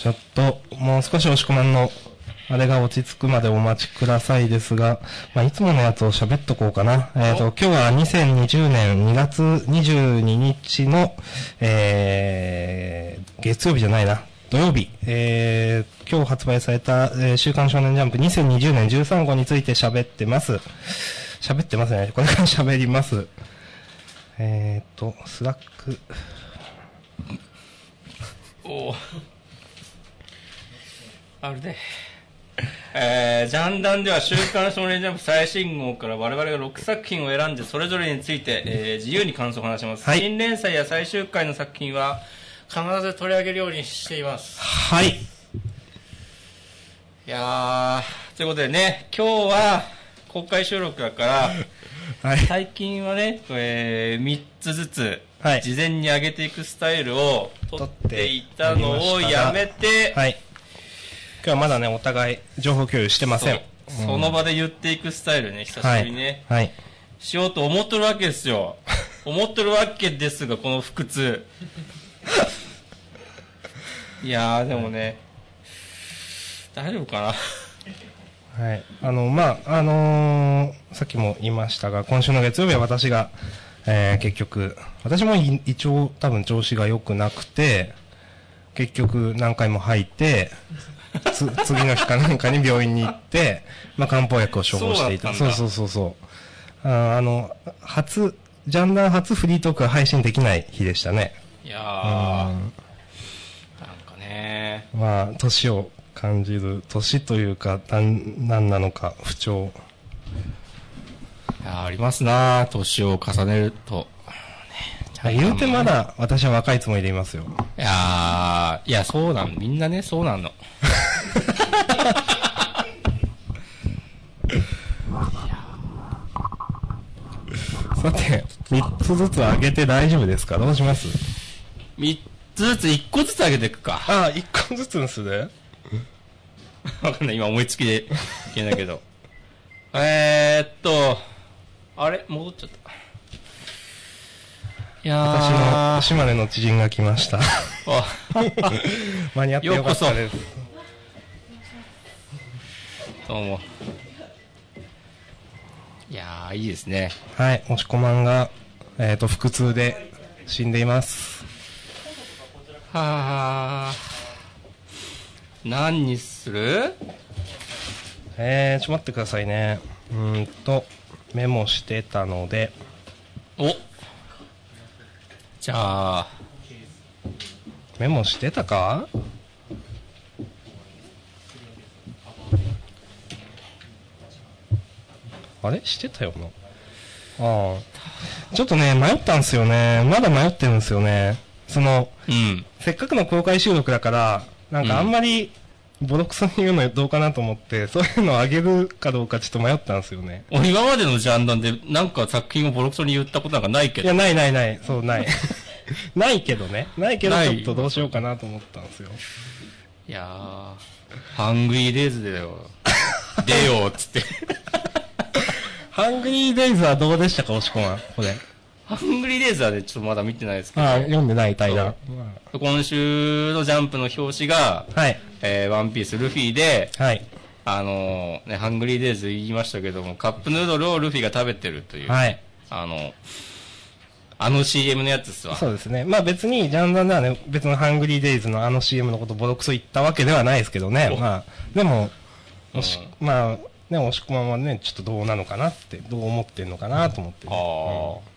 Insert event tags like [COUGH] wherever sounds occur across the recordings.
ちょっと、もう少し押し込まんの、あれが落ち着くまでお待ちくださいですが、まあ、いつものやつを喋っとこうかな。えっ、と、今日は2020年2月22日の、えー、月曜日じゃないな。土曜日、えー、今日発売された、えー週刊少年ジャンプ2020年13号について喋ってます。喋ってますね。これから喋ります。えーと、スラック、おあるで。えー、ジャンダンでは週刊少年ジャンプ最新号から我々が6作品を選んでそれぞれについて、えー自由に感想を話します。はい新連載や最終回の作品は必ず取り上げるようにしています。はい。いやー、ということでね、今日は公開収録だから、[LAUGHS] はい。最近はね、えー、3つずつ、はい事前に上げていくスタイルを取っていたのをやめて、はい。今日はまだね、お互い情報共有してません。そうその場で言っていくスタイルね、久しはいぶりにね、。はい。しようと思っとるわけですよ。[LAUGHS] 思っとるわけですが、この腹痛。いやー、でもね、大丈夫かな。はい。あの、まあ、あのーさっきも言いましたが、今週の月曜日は私が、えー結局、私もい一応多分調子が良くなくて、結局何回も吐いて、つ [LAUGHS] 次の日かなんかに病院に行って、まあ、漢方薬を処方していた。そううそうそうそう。あーあの、初、ジャンダン初フリートークが配信できない日でしたね。いやー、うんなんかね、まあ、年を感じる、年というか、なん、なんなのか、不調。いやーありますな年を重ねると。言うてまだ、私は若いつもりでいますよ。いやー、いや、そうなの。みんなね、そうなの。[LAUGHS] さて、三つずつ上げて大丈夫ですか？どうします？三つずつ、一個ずつ上げていくか。ああ、一個ずつにする？[LAUGHS] わかんない。今思いつきでいけないけど。えーっと、あれ？戻っちゃった。いや私のー、島根の知人が来ました。あ [LAUGHS] 間に合ってよかったです。どうも。いやー、いいですね。はい、押し込まんが、えっ、と、腹痛で死んでいます。はー。何にする？えー、ちょっと待ってくださいね。うーんと、メモしてたので、おじゃあ、メモしてたか？あれ？してたよな。ああ。ちょっとね、迷ったんですよね。まだ迷ってるんですよね。その、うん。せっかくの公開収録だから、なんかあんまり、ボロクソに言うのどうかなと思って、そういうのをあげるかどうかちょっと迷ったんですよね。俺今までのジャンダンで、なんか作品をボロクソに言ったことなんかないけど。いや、ないないない。そう、ない。[LAUGHS] ないけどね。ないけど、ちょっとどうしようかなと思ったんですよ。いやー、ハングリーデイズだよ。[LAUGHS] 出よう、つって。ハングリーデイズはどうでしたか、押し込まん。これ。ハングリーデイズはね、ちょっとまだ見てないですけど。ああ、読んでない対談。今週のジャンプの表紙が、はい。えー、ワンピースルフィで、はい。あのーね、ハングリーデイズ言いましたけども、カップヌードルをルフィが食べてるという、はい。あの、あの CM のやつですわ。そうですね。まあ別に、ジャンダンではね、別のハングリーデイズのあの CM のことボロクソ言ったわけではないですけどね。おまあ、でも、おしうまあ、ね、押し込まんはね、ちょっとどうなのかなって、どう思ってんのかなと思って、ああ、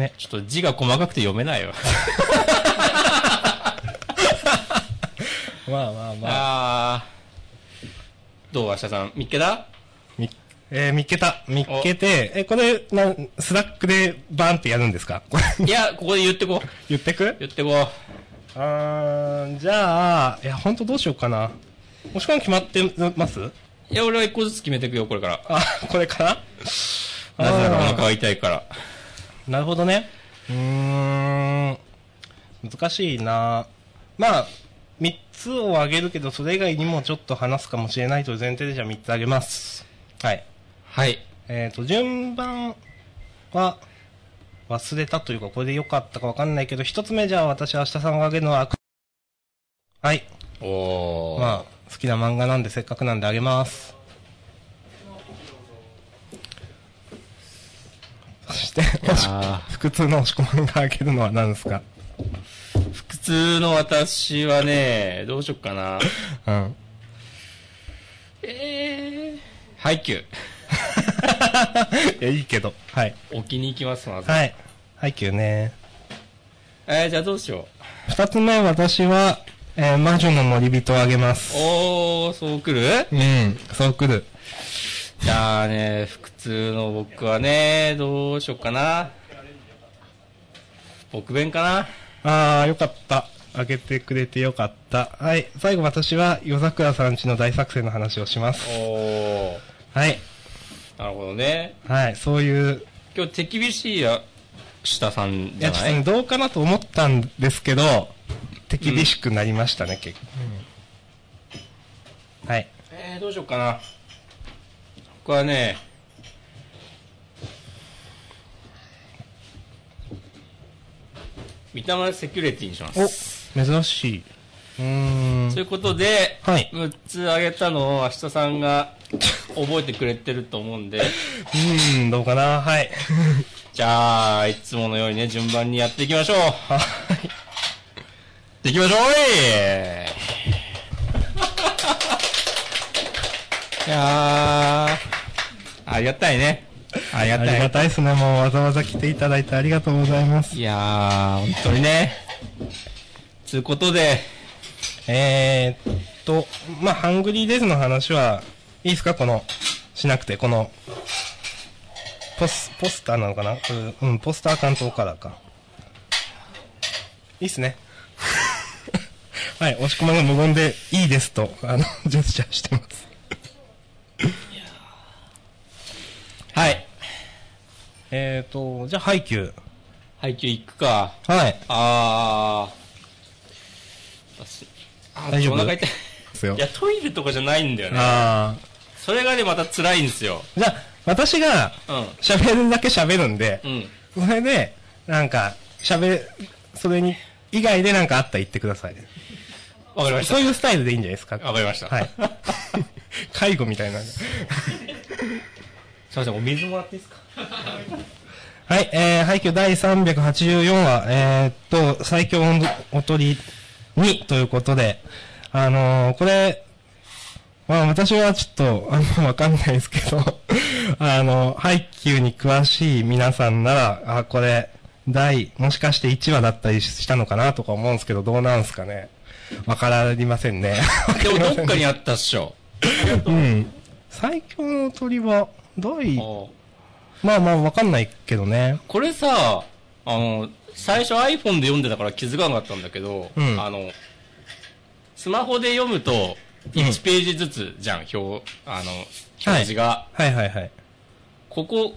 ね。ちょっと字が細かくて読めないよ。まあまあまあ。あー。どう、明日さん、見っけたみ、えー、見っけた。見っけて、え、これ、なん、スラックでバーンってやるんですか？これ、いや、ここで言ってこう。言ってく？言ってこう。あー、じゃあ、いや、ほんとどうしようかな。もしくは決まってます？いや、俺は一個ずつ決めていくよ、これから。あ、これから？なぜならお腹が痛いから。なるほどね。うーん。難しいなまあ、3つをあげるけど、それ以外にもちょっと話すかもしれないという前提でじゃあ3つあげます。はい。はい。えっ、と、順番は忘れたというか、これで良かったかわかんないけど、1つ目じゃあ私、明日さんがあげるのは、はい。おー。まあ、好きな漫画なんでせっかくなんであげます。して、もしあ腹痛の押し込まんがあげるのは何ですか？普通の私はね、どうしよっかな。うん。えー、ハイキュー。[LAUGHS] いや、いいけど。はい。置きに行きます、まず。はい。配給ね。えー、じゃあどうしよ二つ目、私は、えー魔女の森人をあげますう。。おー、そう来る？うん、そう来る。じゃあね、普通の僕はね、どうしよっかな。僕弁かな。あー、よかった。あげてくれてよかった。はい。最後私は、夜桜さんちの大作戦の話をします。おー。はい。なるほどね。はい。そういう、今日手厳しいや、下さんい？や、ちょっとね、じゃないどうかなと思ったんですけど、手厳しくなりましたね、結構。はい。えー、どうしよっかな。僕はね、三田村セキュリティにします。お、珍しい。うーんということで、はい6つあげたのを明日さんが覚えてくれてると思うんで、[LAUGHS] うーん、どうかなはい。[LAUGHS] じゃあ、いつものようにね、順番にやっていきましょう。はい。できましょういいやー、ありがたいね。ありがありたい。がたいですね。もうわざわざ来ていただいてありがとうございます。いやー、本当にね。つうことで、えー、っと、まあ、ハングリーデイズの話は、いいですか？この、しなくて、この、ポス、ポスターなのかな？うんうん、ポスター関東カラーか。いいっすね。[LAUGHS] はい、押し込まが無言で、いいですと、あの、ジェスチャーしてます。[LAUGHS] はい。えーっと、じゃあ、配給。配給行くか。はい。あー。私あー大丈夫？お腹痛い。いや、トイレとかじゃないんだよね。あそれがね、また辛いんですよ。ー。じゃあ、私が、うん。喋るだけ喋るんで、うん。それで、なんか、喋、それに、以外でなんかあったら言ってください。わかりました。そういうスタイルでいいんじゃないですか。わかりました。はい。[LAUGHS] [LAUGHS] 介護みたいな。[LAUGHS] すいません、お水もらっていいですか？はい、えー、廃墟第384話、えーっと、最強おとり2ということで、あのーこれ、まあ私はちょっと、あの、わかんないですけど、[LAUGHS] あの、配給に詳しい皆さんなら、あ、これ、第、もしかして1話だったりしたのかなとか思うんですけど、どうなんすかね？わからりませんね。でもどっかにあったっしょ。うん。最強の鳥は、第、おうまあまあわかんないけどね。これさ、あの、最初 iPhone で読んでたから気づかなかったんだけど、うんあの、スマホで読むと、うん1ページずつじゃん、表、あの、表示が。はいはいはい。ここ、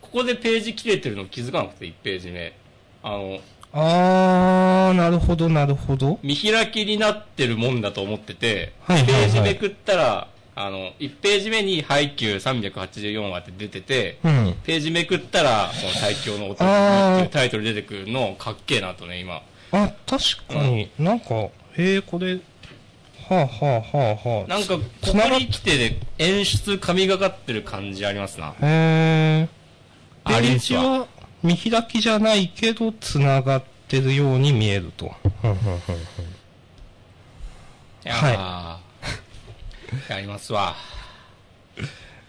ここでページ切れてるの気づかなくて、1ページ目。あの、あー、なるほどなるほど。見開きになってるもんだと思ってて、はいはいはいページめくったら、あの、1ページ目に配給384話って出てて、うん。ページめくったら、その最強の男っていうタイトル出てくるのかっけえなとね、今。あ、確かに、なんか、へえ、これ、はあはあはあはあ。なんか、ここに来てで演出神がかってる感じありますな。へえ。あペーりんすわジは見開きじゃないけど、繋がってるように見えると。ふんふんふんふんいやりますわ。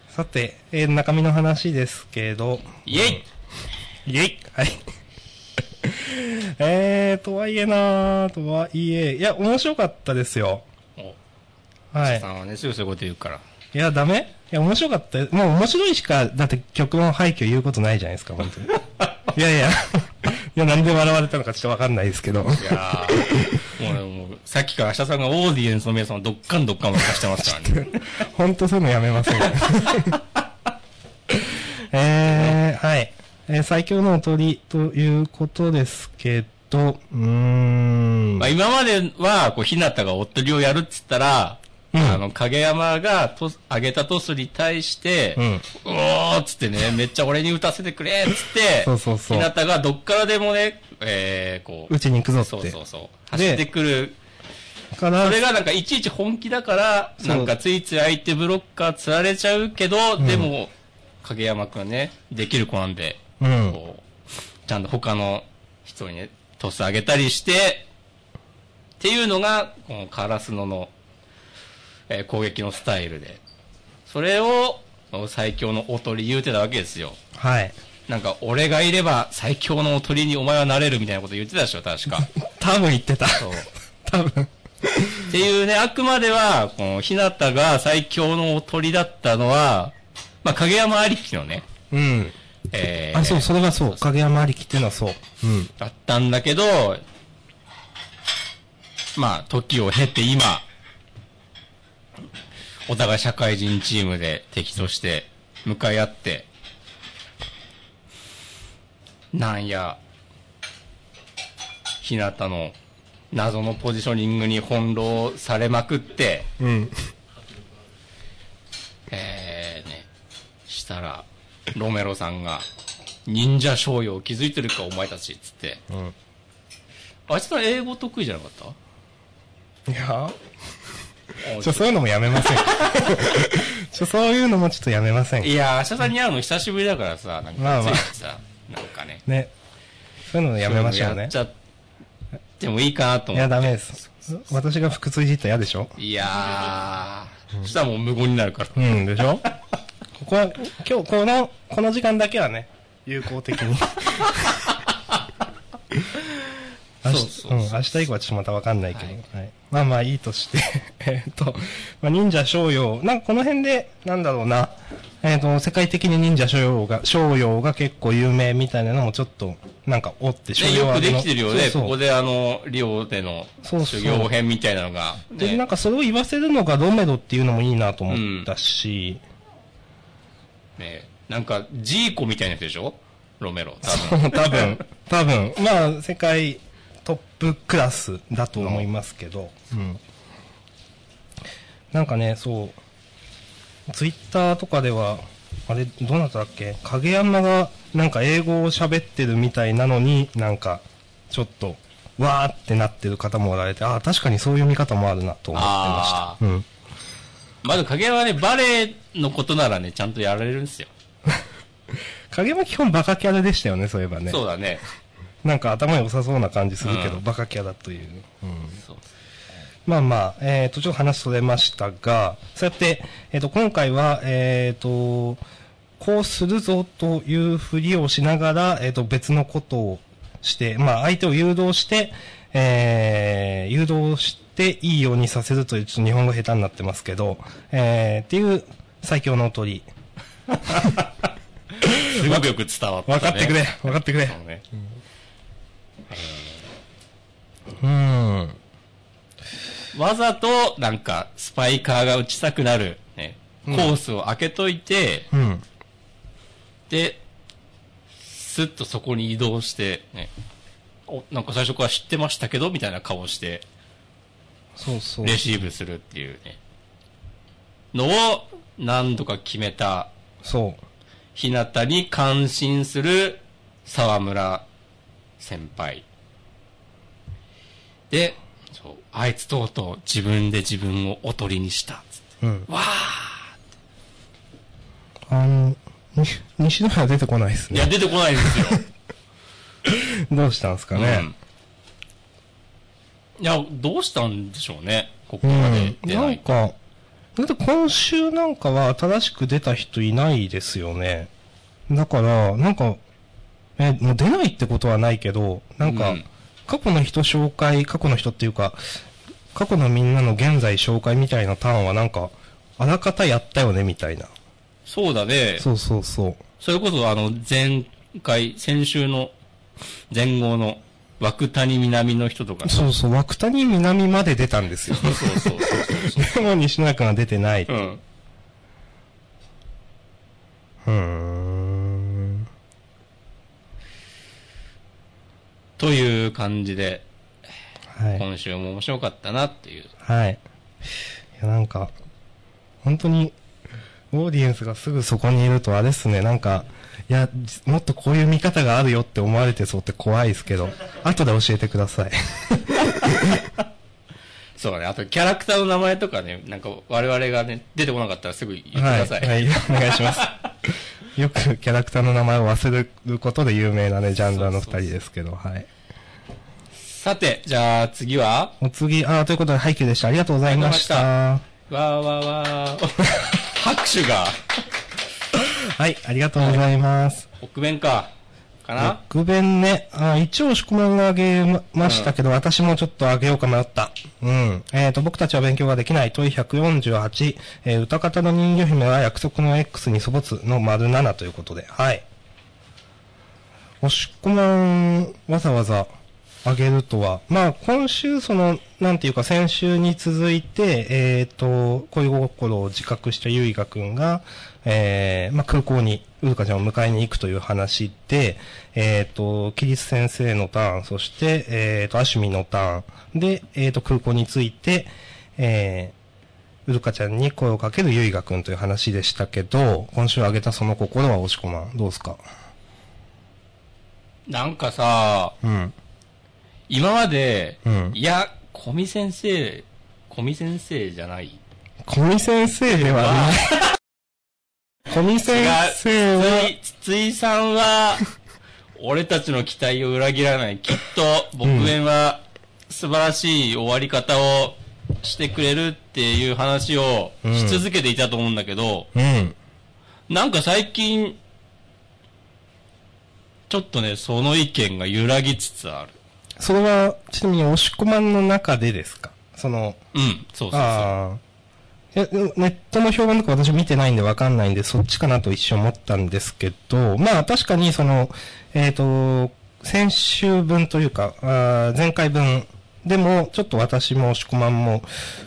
さて、えー中身の話ですけど、イェイイェイはい。[LAUGHS] えー、とはいえなーとはいえ、いや、面白かったですよ。お、はい。さんはね、すぐそういうこと言うから。いや、ダメ？いや、面白かったよ。もう面白いしか、だって曲の廃墟言うことないじゃないですか、本当に。[LAUGHS] いやいや、いや、なんで笑われたのかちょっとわかんないですけど。いやー、もうね、もう、さっきから明日さんがオーディエンスの皆さんをどっかんどっかん動かしてますからね。本当そういうのやめません。[LAUGHS] えー、はい。えー最強のおとりということですけど、うーん。まあ、今までは、こう、ひなたがおっとりをやるっつったら、うん。あの、影山がと、あげたトスに対して、ううんおーっつってね、めっちゃ俺に打たせてくれっつって、そうそうそう。ひなたがどっからでもね、えー、こう、うちに行くぞって。そうそうそう。走ってくる。からそれがなんかいちいち本気だから、なんかついつい相手ブロッカー釣られちゃうけど、でも、影山くんね、できる子なんで、うん。こう、ちゃんと他の人にね、トス上げたりして、っていうのが、このカラスノの、えー攻撃のスタイルで。それを、最強のおとり言うてたわけですよ。はい。なんか、俺がいれば最強のおとりにお前はなれるみたいなこと言ってたでしょ、確か。[LAUGHS] 多分言ってた。そう。[LAUGHS] 多分。っていうね、あくまでは、この、ひなたが最強のおとりだったのは、まあ、影山ありきのね、うん。えー、あ、そう、それがそう。影山ありきっていうのはそう。うん。だったんだけど、まあ、時を経て今、お互い社会人チームで敵として向かい合って、なんや、ひなたの謎のポジショニングに翻弄されまくって、うん。えー、ね、したら、ロメロさんが、忍者商用気づいてるかお前たち、つって。うん。あいつら英語得意じゃなかった？いやあちょ、そういうのもやめません。ちょ、そういうのもちょっとやめません。いやー、明日さんに会うの久しぶりだからさ、なんかまあまあさ、なんかね。ね。そういうのやめましょうねやっ。ちゃってもいいかなといや、思って。ダメです。私が腹痛いじったら嫌でしょ？いやー、そしたらもう無言になるから。うん、でしょ？ここは、今日、この、この時間だけはね、有効的に。[LAUGHS] そうそうそううん、明日以降はちょっとまたわかんないけど、ははいいまあまあいいとして、[LAUGHS] えっと、まあ、忍者商用、なんかこの辺で、なんだろうな、えっ、と、世界的に忍者商用が、商用が結構有名みたいなのもちょっと、なんか、おって、商ね、用はよくできてるよね。そうそう。ここであの、リオでの修行編みたいなのが。で、ね。なんかそれを言わせるのがロメロっていうのもいいなと思ったし、ね、なんか、ジーコみたいなやつでしょ？ロメロ。多分。多分、多分、まあ、世界トップクラスだと思いますけど、うん。なんかね、そう、ツイッターとかでは、あれ、どうなったっけ？影山がなんか英語を喋ってるみたいなのに、なんか、ちょっと、わーってなってる方もおられて、ああ、確かにそういう見方もあるなと思ってましたあ。うん。まず影山はね、バレエのことならね、ちゃんとやられるんですよ。[LAUGHS] 影山基本バカキャラでしたよね、そういえばね。そうだね。なんか頭良さそうな感じするけど、うんバカキャラという。うん。そうまあまあ、えっ、と、ちょっと話それましたが、そうやって、えっ、と、今回は、えっ、と、こうするぞというふりをしながら、えっ、と、別のことをして、まあ、相手を誘導して、えー、誘導していいようにさせるという、ちょっと日本語下手になってますけど、えー、っていう最強の鳥。[LAUGHS] すごくよく伝わった、ね。[LAUGHS] 分かってくれ、分かってくれ。そうね。うん。わざと、なんか、スパイカーが打ちたくなる、ね、コースを開けといて、うん。で、スッとそこに移動して、ね、お、なんか最初から知ってましたけど、みたいな顔をして、そうそう。レシーブするっていうね、のを何度か決めた、そう。日向に感心する沢村先輩。で、そう、あいつとうとう自分で自分をおとりにした。つってうん。わあの、西西野原出てこないですーいや、ね。出てこないんですよ。[LAUGHS] どうしたんですかね。うん。いや、どうしたんでしょうね。ここうまでん。出ない。なんか、だって今週なんかは新しく出た人いないですよね。だから、なんか、え、もう出ないってことはないけど、なんか、うん過去の人紹介、過去の人っていうか、過去のみんなの現在紹介みたいなターンはなんか、あらかたやったよね、みたいな。そうだね。そうそうそう。それこそ、あの、前回、先週の前後の枠谷南の人とか。そうそう、枠谷南まで出たんですよ。そうそうそうそう。[LAUGHS] でも西野君は出てない。ううん。ーん。という感じで、はい。今週も面白かったなっていう。はい。いや、なんか、本当に、オーディエンスがすぐそこにいるとあれっすね、なんか、いや、じもっとこういう見方があるよって思われてそうって怖いですけど、後で教えてください。そ [LAUGHS] そうだね。あと、キャラクターの名前とかね、なんか我々がね、出てこなかったらすぐ言ってくはい、ださい。はい、お願いします。よくキャラクターの名前を忘れることで有名なね、ジャンルの二人ですけど、はい。さて、じゃあ次は、お次、あーということで、配給でした。ありがとうございました。わーわーわー。[LAUGHS] 拍手が、はい、ありがとうございます。北弁か。かな？6弁ね、あ一応、宿満が上げましたけど、私もちょっと上げようか迷った。うん。えっ、と、僕たちは勉強ができない。問い148、えー歌方の人魚姫は約束の X に粗没の丸7ということで、はい。おしこまん、わざわざ上げるとは、まあ、今週、その、なんていうか、先週に続いて、えっ、と、恋心を自覚したゆいがくんが、えー、まあ、空港に、うるかちゃんを迎えに行くという話で、えっ、と、キリス先生のターン、そして、えっ、と、アシュミのターン、で、えっ、と、空港について、えー、うるかちゃんに声をかけるゆいがくんという話でしたけど、今週挙げたその心は押し込まん。どうですか？なんかさ、うん。今まで、うんいや、小見先生、小見先生じゃない小見先生ではない。小見先生は、違う。つい、ついさんは、俺たちの期待を裏切らない。きっと、僕園は、素晴らしい終わり方をしてくれるっていう話をし続けていたと思うんだけど、うん。なんか最近、ちょっとね、その意見が揺らぎつつある。それは、ちなみに押し込まんの中でですか？その、うん、そうそうそう。やネットの評判とか私見てないんでわかんないんで、そっちかなと一瞬思ったんですけど、まあ確かにその、えっ、と、先週分というか、あー前回分でも、ちょっと私も押し込まんも、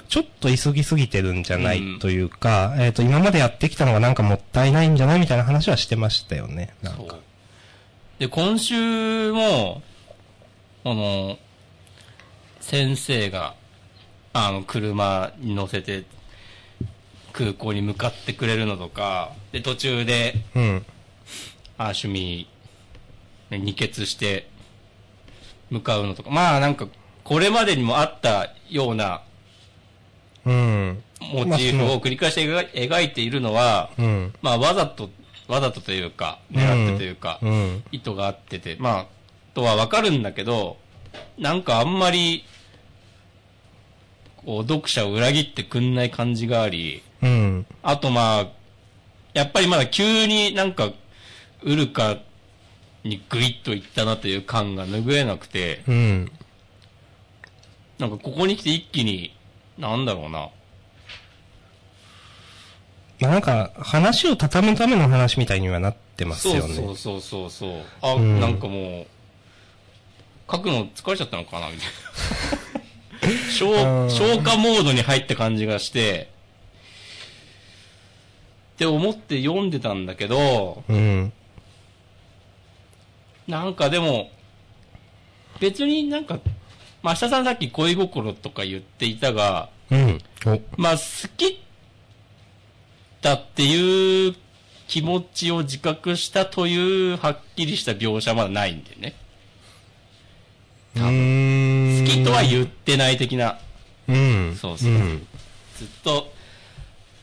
ちょっと急ぎすぎてるんじゃないうんというか、えっ、と、今までやってきたのがなんかもったいないんじゃないみたいな話はしてましたよね。なんかそう。で、今週も、あの、先生が、あの、車に乗せて、空港に向かってくれるのとか、で、途中で、うん。あ、趣味、ね二血して、向かうのとか、まあなんか、これまでにもあったようなうん。モチーフを繰り返して描い描いているのは、うん。まあわざと、わざとというか、狙ってというか、うん。意図があってて、まあ、とはわかるんだけど、なんかあんまり、こう、読者を裏切ってくんない感じがあり、うん。あとまあ、やっぱりまだ急になんか、ウルカにグイッといったなという感が拭えなくて、うん。なんかここに来て一気に、なんだろうな。まあなんか、話を畳むための話みたいにはなってますよね。そうそうそうそう。あ、うんなんかもう、書くの疲れちゃったのかなみたいな。消うん消化モードに入った感じがして、って思って読んでたんだけど、うん。なんかでも、別になんか、まあ、明日さんさっき恋心とか言っていたが、うん。お。まあ、好きだっていう気持ちを自覚したというはっきりした描写はまだないんだよね。うーとは言ってない的な、うん。そうそうんずっと、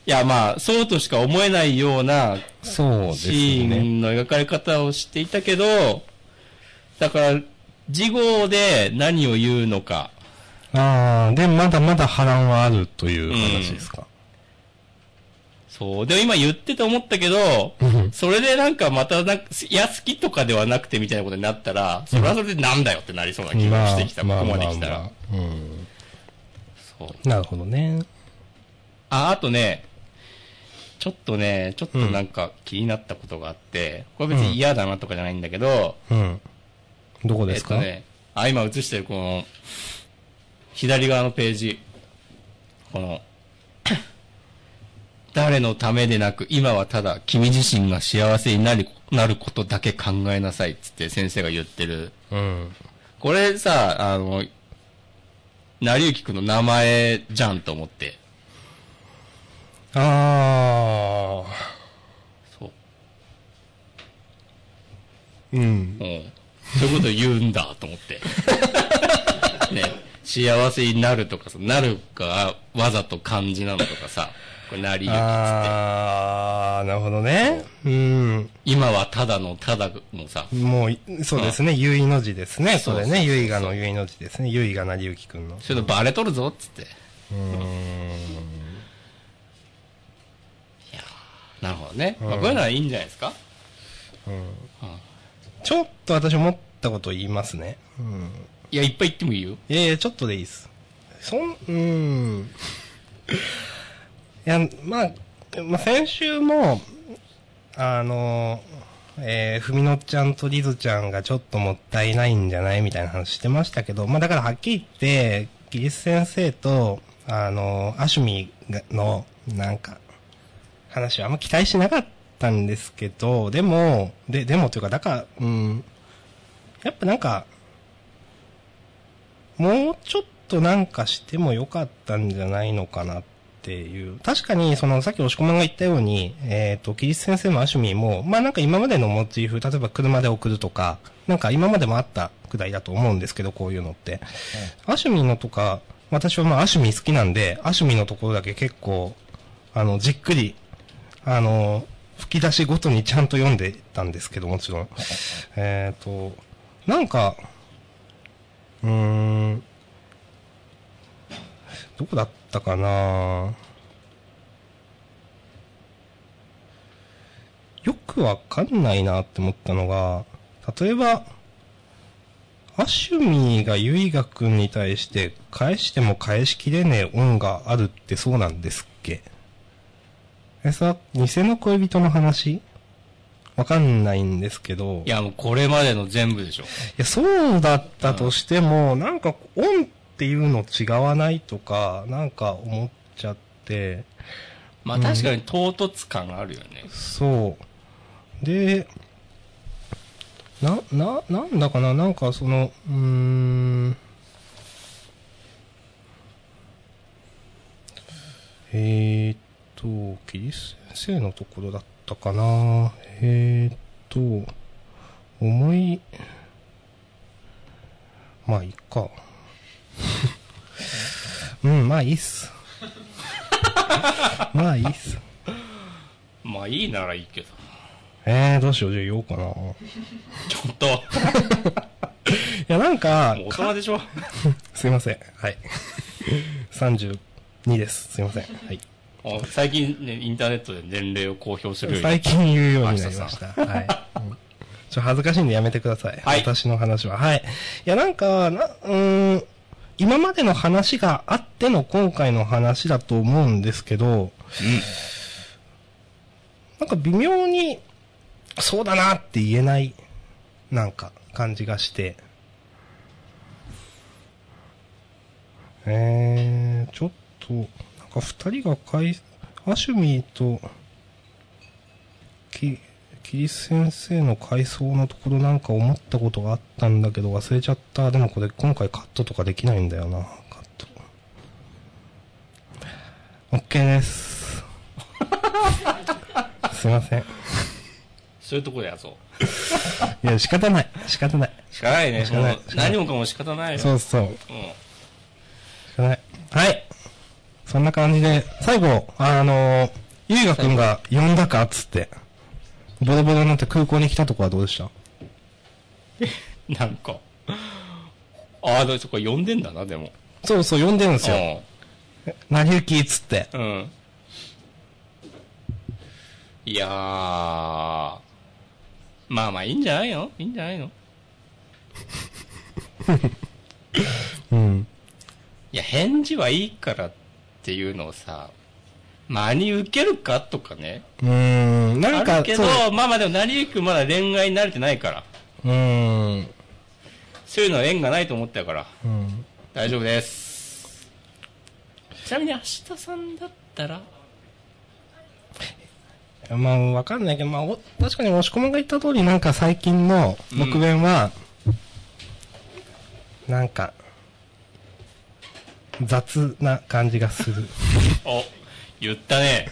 いやまあ、そうとしか思えないようなそうですシーね。ンの描かれ方をしていたけど、だから、事後で何を言うのか、ああ、で、まだまだ波乱はあるという話ですか。そう。でも今言ってて思ったけど、うんそれでなんかまたなんか、いや、好きとかではなくてみたいなことになったら、それはそれでなんだよってなりそうな気がしてきた、ここまで来たら。うん。そう。なるほどね。あ、あとね、ちょっとね、ちょっとなんか気になったことがあって、これ別に嫌だなとかじゃないんだけど、うん。どこですか、えっとね、あ、今映してるこの、左側のページ、この、誰のためでなく、今はただ君自身が幸せになるなることだけ考えなさいっつって先生が言ってる。うん。これさ、あの、成幸くんの名前じゃんと思って。ああ。そう。うん。うん。そういうこと言うんだと思って。[LAUGHS] ね。幸せになるとかさ、なるかわざと漢字なのとかさ、これなりゆきっつって。あー、なるほどね。うん。今はただのただのさ、もう、そうですね、ゆいの字ですね。それね、ゆいがのゆいの字ですね。ゆいがなりゆきくんの。そういうのバレとるぞっつって。うーん。なるほどね。まあ、こういうのはいいんじゃないですか？ちょっと私思ったこと言いますね。うん。いや、いっぱい言ってもいいよ。いやいや、ちょっとでいいです。そん、うーん。いや、まあ、まあ、先週も、あの、えー、ふみのちゃんとりずちゃんがちょっともったいないんじゃないみたいな話してましたけど、まあだからはっきり言って、ギリス先生と、あの、アシュミがの、なんか、話はあんま期待しなかったんですけど、でも、で、でもというか、だから、うん、やっぱなんか、もうちょっとなんかしてもよかったんじゃないのかなっていう。確かに、その、さっき押し込まんが言ったように、えっ、と、キリス先生もアシュミーも、まあなんか今までのモチーフ、例えば車で送るとか、なんか今までもあったくだりだと思うんですけど、こういうのって。アシュミーのとか、私はまあアシュミー好きなんで、アシュミーのところだけ結構、あの、じっくり、あの、吹き出しごとにちゃんと読んでたんですけど、もちろん。えっ、と、なんか、うーん。どこだったかなよくわかんないなって思ったのが、例えば、アシュミーがユイガ君に対して返しても返しきれねえ恩があるってそうなんですっけ？えさ、偽の恋人の話？わかんないんですけど。いや、もうこれまでの全部でしょ。いや、そうだったとしても、なんか、オンっていうの違わないとか、なんか思っちゃって、まあ確かに唐突感あるよね。そう。で、な、な、なんだかな、なんかその、うーん、えーっと、キリス先生のところだったかな。えーっと、思い、まあいいか。うん、まあいいっす。まあいいっす。まあいいならいいけど。えー、どうしよう、じゃあ言おうかな。いちょっと、[LAUGHS] もや、なんかう、大人でしょ。すいません。はい。32です。すいません。はい。あ最近ね、インターネットで年齢を公表するように。最近言うようになりました。はい。うんちょ、恥ずかしいんでやめてください。はい私の話は。はい。いや、なんか、な、うーん、今までの話があっての今回の話だと思うんですけど、なんか微妙に、そうだなって言えない、なんか、感じがして。えー、ちょっと、なんか二人がかい、アシュミーと、き、キリス先生の回想のところなんか思ったことがあったんだけど忘れちゃった。でもこれ今回カットとかできないんだよな。カット。OK です。[LAUGHS] すいません。そういうとこでやそう。いや、仕方ない。仕方ない。しかないね。しかない何もかも仕方ないよ。そうそう。うん。仕方ない。はい。そんな感じで、最後、あのゆいがくんが呼んだかっつって、ボロボロになって空港に来たとこはどうでした？[LAUGHS] なんか。ああ、でもそこ呼んでんだな、でも。そうそう、呼んでるんですよ。なりゆきっつって。うん。うん。いやー。まあまあいいんじゃないの？いいんじゃないの？[LAUGHS] うん。いや、返事はいいからっていうのをさ、真に受けるかとかね。うーん、なんか、あるけどまあまあでも、成りゆきくんまだ恋愛に慣れてないから。うーん、そういうのは縁がないと思ったから。うん。大丈夫です。ちなみに明日さんだったら？まあ、わかんないけど、まあ、お確かに押し込まが言った通り、なんか最近の僕弁は、なんか、雑な感じがする。[LAUGHS] お、言ったね。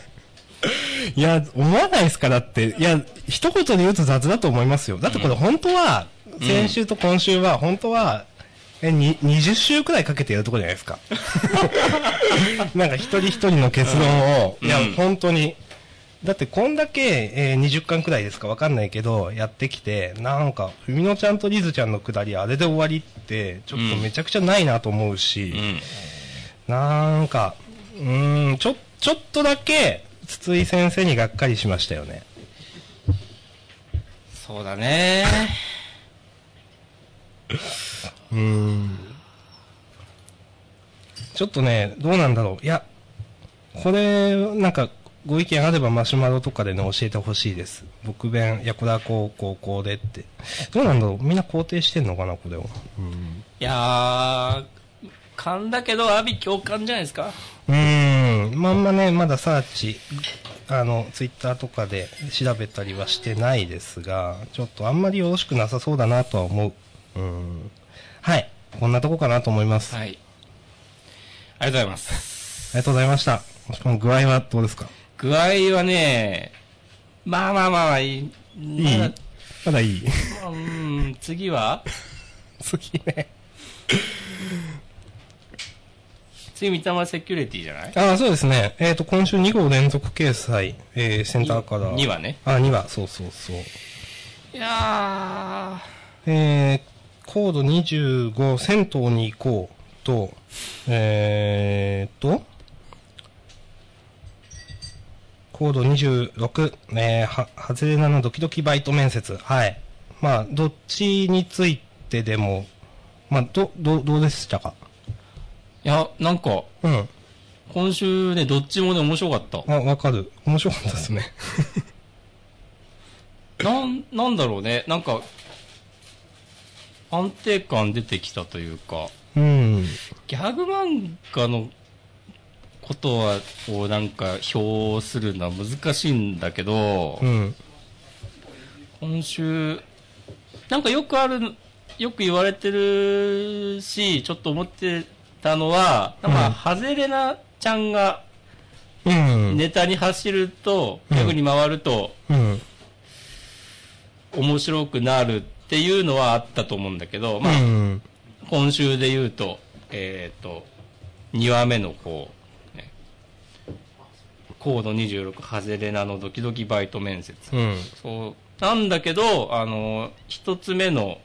[LAUGHS] いや、思わないですか？だって。いや、一言で言うと雑だと思いますよ。だってこれ本当は、先週と今週は、本当は、え、に、20週くらいかけてやるとこじゃないですか。[LAUGHS] なんか一人一人の結論を、いや、うん本当に。だってこんだけ、えー20巻くらいですかわかんないけど、やってきて、なんか、ふみのちゃんとリズちゃんのくだりあれで終わりって、ちょっとめちゃくちゃないなと思うし、うん。なんか、うーん、ちょ、ちょっとだけ、筒井先生にがっかりしましたよね。そうだね。うーん。ちょっとね、どうなんだろう。いや、これ、なんか、ご意見あればマシュマロとかでね、教えてほしいです。僕弁、いや、これはこう、こう、こうでって。どうなんだろうみんな肯定してんのかな、これを。うん。いやー、勘だけど、阿ビ共感じゃないですか？うーん。まんまね、まだサーチ、あの、ツイッターとかで調べたりはしてないですが、ちょっとあんまりよろしくなさそうだなとは思う。うん。はい。こんなとこかなと思います。はい。ありがとうございます。ありがとうございました。この具合はどうですか？具合はね、まあまあまあまあいい。いい？まだまだいい？まあうん、次は？[LAUGHS] 次ね。次、三玉セキュリティじゃない？ああ、そうですね。えっ、と、今週2号連続掲載、えー、センターから。2話ね。あ、2話、そうそうそう。いやえー、コード25、銭湯に行こうと、えーと、コード26、えー、は、ハズレナのドキドキバイト面接。はい。まあ、どっちについてでも、まあ、ど、ど、どうでしたか？ー、いや、なんか、うん。今週ね、どっちもね、面白かった。あ、わかる。面白かったですね。[LAUGHS] なん、なんだろうね、なんか、安定感出てきたというか、うん。ギャグ漫画のことは、こうなんか、表するのは難しいんだけど、うん。今週、なんかよくある、よく言われてるし、ちょっと思ってたのは、なんか、うんハゼレナちゃんがうん。ネタに走ると、うん逆に回ると、うん。面白くなるっていうのはあったと思うんだけど、まあ、うん。今週で言うと、えっ、と、2話目のこう、ね、コード26ハゼレナのドキドキバイト面接。うん。そう。なんだけど、あの、一つ目の、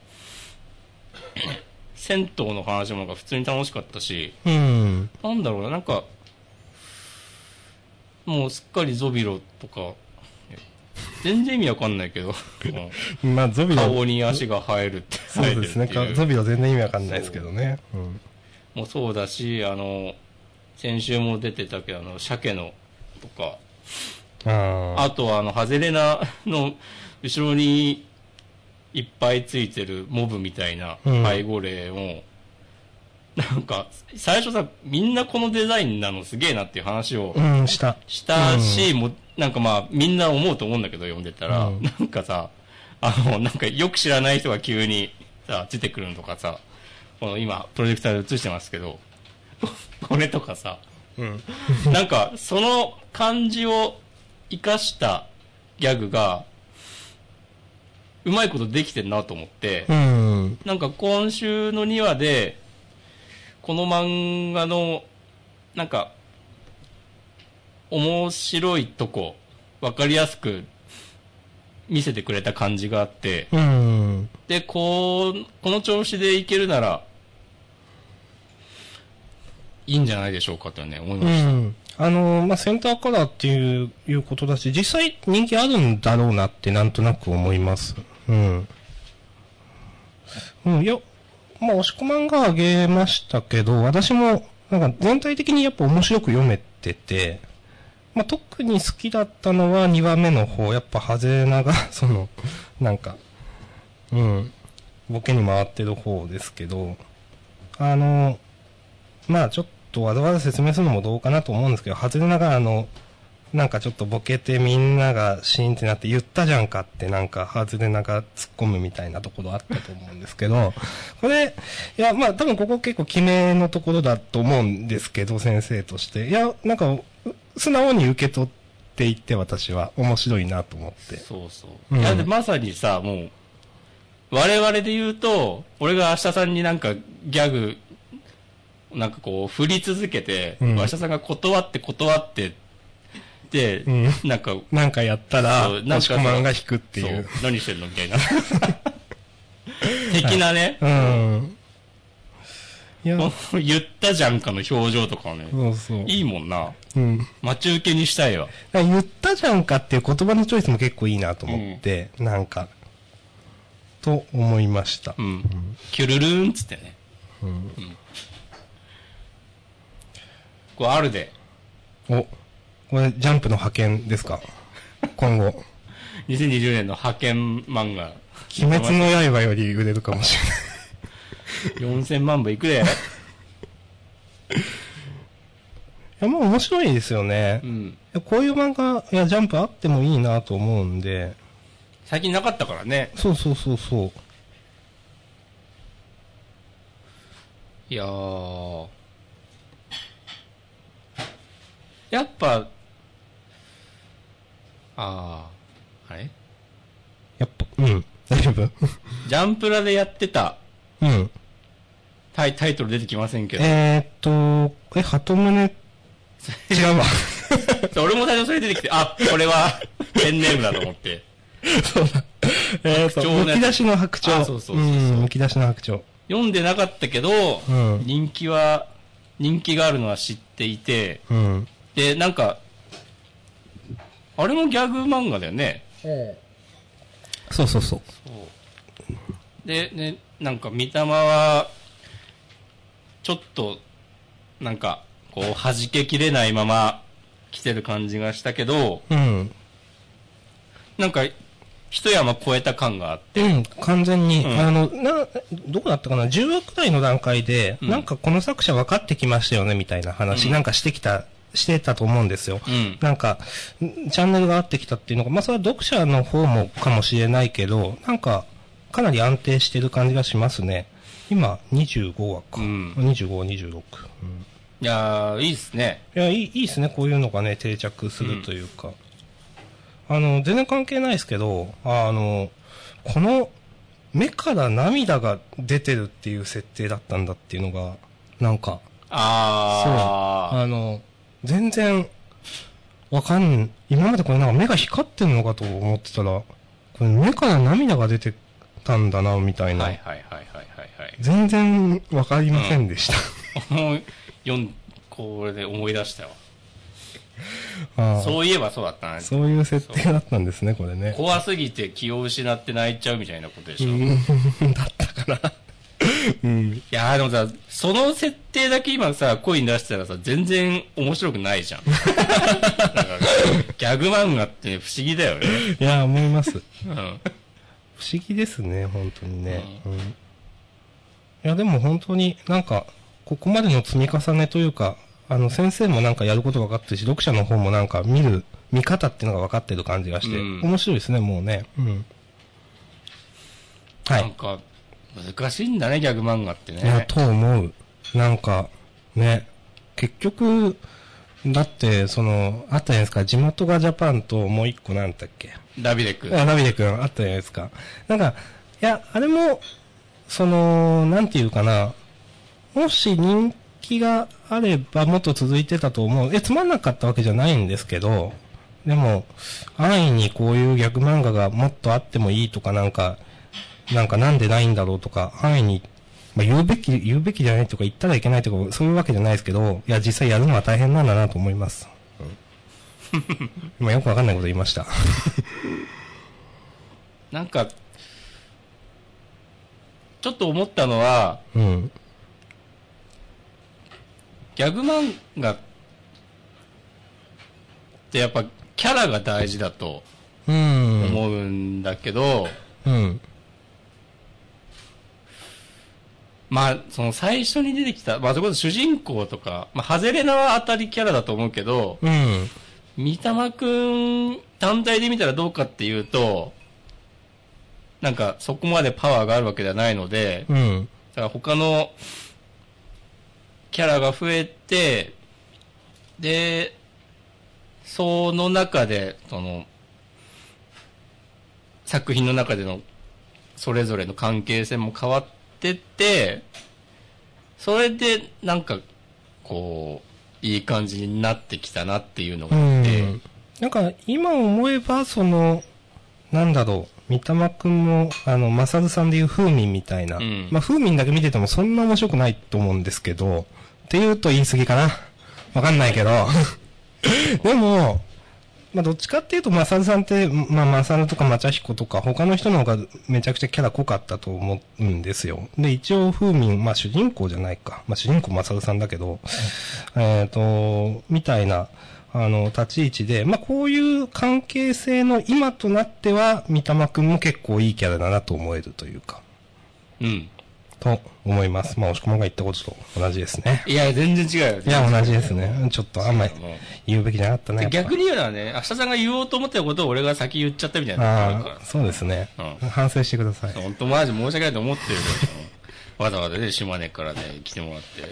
銭湯の話もなんか普通に楽しかったし、うん。なんだろうな、なんか、もうすっかりゾビロとか、え全然意味わかんないけど、う [LAUGHS] んまあ、ゾビロ。顔に足が生えるってそうですね。[LAUGHS] ゾビロ全然意味わかんないですけどね。うん。もそうだし、あの、先週も出てたけど、あの、鮭のとか、ああ。あとはあの、ハゼレナの後ろにいっぱいついてるモブみたいなうん背後霊を、なんか、最初さ、みんなこのデザインなのすげえなっていう話をうん、した。したし、もうなんかまあ、みんな思うと思うんだけど、読んでたら、うんなんかさ、あの、なんかよく知らない人が急にさ、出てくるのとかさ、この今、プロジェクターで映してますけど、[LAUGHS] これとかさ、うん。なんか、その感じを活かしたギャグが、うまいことできてんなと思って、うん。なんか今週の2話で、この漫画の、なんか、面白いとこ、わかりやすく見せてくれた感じがあって、うん。で、こう、この調子でいけるなら、いいんじゃないでしょうかとね、思いうました。ん。あの、まあ、センターカラーっていう、いうことだし、実際人気あるんだろうなってなんとなく思います。うん。うん、いや、まあ、押し込まんがあげましたけど、私も、なんか全体的にやっぱ面白く読めてて、まあ、特に好きだったのは2話目の方、やっぱハゼナが、[LAUGHS] その、なんか、うん、ボケに回ってる方ですけど、あの、まあちょっとわざわざ説明するのもどうかなと思うんですけど、外れながあの、なんかちょっとボケてみんながシーンってなって言ったじゃんかってなんか外れながら突っ込むみたいなところあったと思うんですけど、これ、いやまあ多分ここ結構決めのところだと思うんですけど、先生として。いや、なんか、う素直に受け取っていって私は面白いなと思って。そうそう。うんいや、で、まさにさ、もう、我々で言うと、俺が明日さんになんかギャグ、なんかこう振り続けて、うん明日さんが断って断って、で、うんなんか、なんかやったら、なんか押し込まんが引くっていそうう。、何してんのみたいな。[LAUGHS] 的なね、うん。いや、言ったじゃんかの表情とかはね、そうそう。いいもんな。うん。待ち受けにしたいわ。だから言ったじゃんかっていう言葉のチョイスも結構いいなと思って、なんか、と思いましたう。ん。キュルルーンっつってね。うんこれあるで。お、これジャンプの派遣ですか？今後。2020年の派遣漫画。鬼滅の刃より売れるかもしれない。4000万部いくで。いや、もう面白いですよねう。ん。こういう漫画、いや、ジャンプあってもいいなと思うんで、最近なかったからね。そうそうそうそう。いやー。やっぱ、あー、あれ？やっぱ、うん。[LAUGHS] 大丈夫？ジャンプラでやってたうん。タイタイトル出てきませんけど。えーっと、え、鳩胸、[LAUGHS] 違うわ。[LAUGHS] 俺も最初それ出てきて、あ、これはペンネームだと思って。そうだ。えーっと、むき出しの白鳥。あそうそうそうむき出しの白鳥。読んでなかったけど、うん人気は、人気があるのは知っていて、うん。で、なんか、あれもギャグ漫画だよね。そうそうそう。で、ね、なんか、三玉は、ちょっと、なんか、こう、弾けきれないまま来てる感じがしたけど、うん。なんか、一山越えた感があって、うん、完全に、うんあの、な、どこだったかな ?10 話くらいの段階で、うんなんかこの作者分かってきましたよね、みたいな話、うんなんかしてきた、してたと思うんですよ。うん。なんか、んチャンネルが合ってきたっていうのが、まあそれは読者の方もかもしれないけど、なんか、かなり安定してる感じがしますね。今、25話か。うん25、26。うんいやー、いいっすね。いや、いい、いいですね。こういうのがね、定着するというか。あの、全然関係ないですけど、あの、この、目から涙が出てるっていう設定だったんだっていうのが、なんか、そう。ああの、全然、わかん、今までこれなんか目が光ってるのかと思ってたら、これ目から涙が出てたんだな、みたー。いな。はいはいはいはいはいはい。全然わかりませんでした。もう、読ん、これで思い出したよ。ああそういえばそうだったな。そういう設定だったんですね、これね。怖すぎて気を失って泣いちゃうみたいなことでしょ。[LAUGHS] だったかな。うん。やーでもさ、その設定だけ今さ、声に出したらさ、全然面白くないじゃん。ギャグ漫画って不思議だよね。いや、思います。うん。不思議ですね、本当にね。うん。いや、でも本当になんか、ここまでの積み重ねというか、あの、先生もなんかやること分かってるし、読者の方もなんか見る、見方っていうのが分かってる感じがして、うん面白いですね、もうね。うん。はい。なんか、難しいんだね、ギャグ漫画っていや、ね。と思う。なんか、ね、結局、だって、その、あったじゃないですか、地元がジャパンともう一個なんだっけ？ダビデ君。あ、ナビデ君あったじゃないですか。なんか、いや、あれも、その、なんていうかな、もし人気があればもっと続いてたと思う。え、つまんなかったわけじゃないんですけど、でも、安易にこういうギャグ漫画がもっとあってもいいとかなんか、なんかなんでないんだろうとか、安易に、まあ、言うべき、言うべきじゃないとか言ったらいけないとか、そういうわけじゃないですけど、いや、実際やるのは大変なんだなと思います。うん、今よくわかんないこと言いました。[LAUGHS] なんか、ちょっと思ったのは、うん。ギャグ漫画ってやっぱキャラが大事だとうん。思うんだけど、うん。まあ、その最初に出てきた、まあ、それこそ主人公とか、まあ、ハゼレナは当たりキャラだと思うけど、うん。三玉くん単体で見たらどうかっていうと、なんかそこまでパワーがあるわけではないので、うん。だから他のキャラが増えて、で、その中で、その、作品の中でのそれぞれの関係性も変わってって、それで、なんか、こう、いい感じになってきたなっていうのがあって、うん。なんか、今思えば、その、なんだろう、三玉くんも、あの、まさるさんでいう風民みたいな。うんまあ、風民だけ見ててもそんな面白くないと思うんですけど、って言うと言い過ぎかな。わかんないけど。[LAUGHS] でも、まあ、どっちかっていうと、まさるさんって、まあ、まさるとかまちゃひことか、他の人の方がめちゃくちゃキャラ濃かったと思うんですよ。で、一応、風民、まあ、主人公じゃないか。まあ、主人公まさるさんだけど、えっ、と、みたいな、あの、立ち位置で、まあ、こういう関係性の今となっては、三玉くんも結構いいキャラだなと思えるというか、うん。と思います。まあ、押し込まんが言ったことと同じですね。いや、全然違うよ。いや、同じですね。ちょっとあんまり言うべきじゃなかったね。逆に言うのはね、明日さんが言おうと思ってたことを俺が先言っちゃったみたいなあるそうですね、うん反省してくださいら。。本当マジ申し訳ないと思ってるけど、わざわざね、島根からね、来てもらって。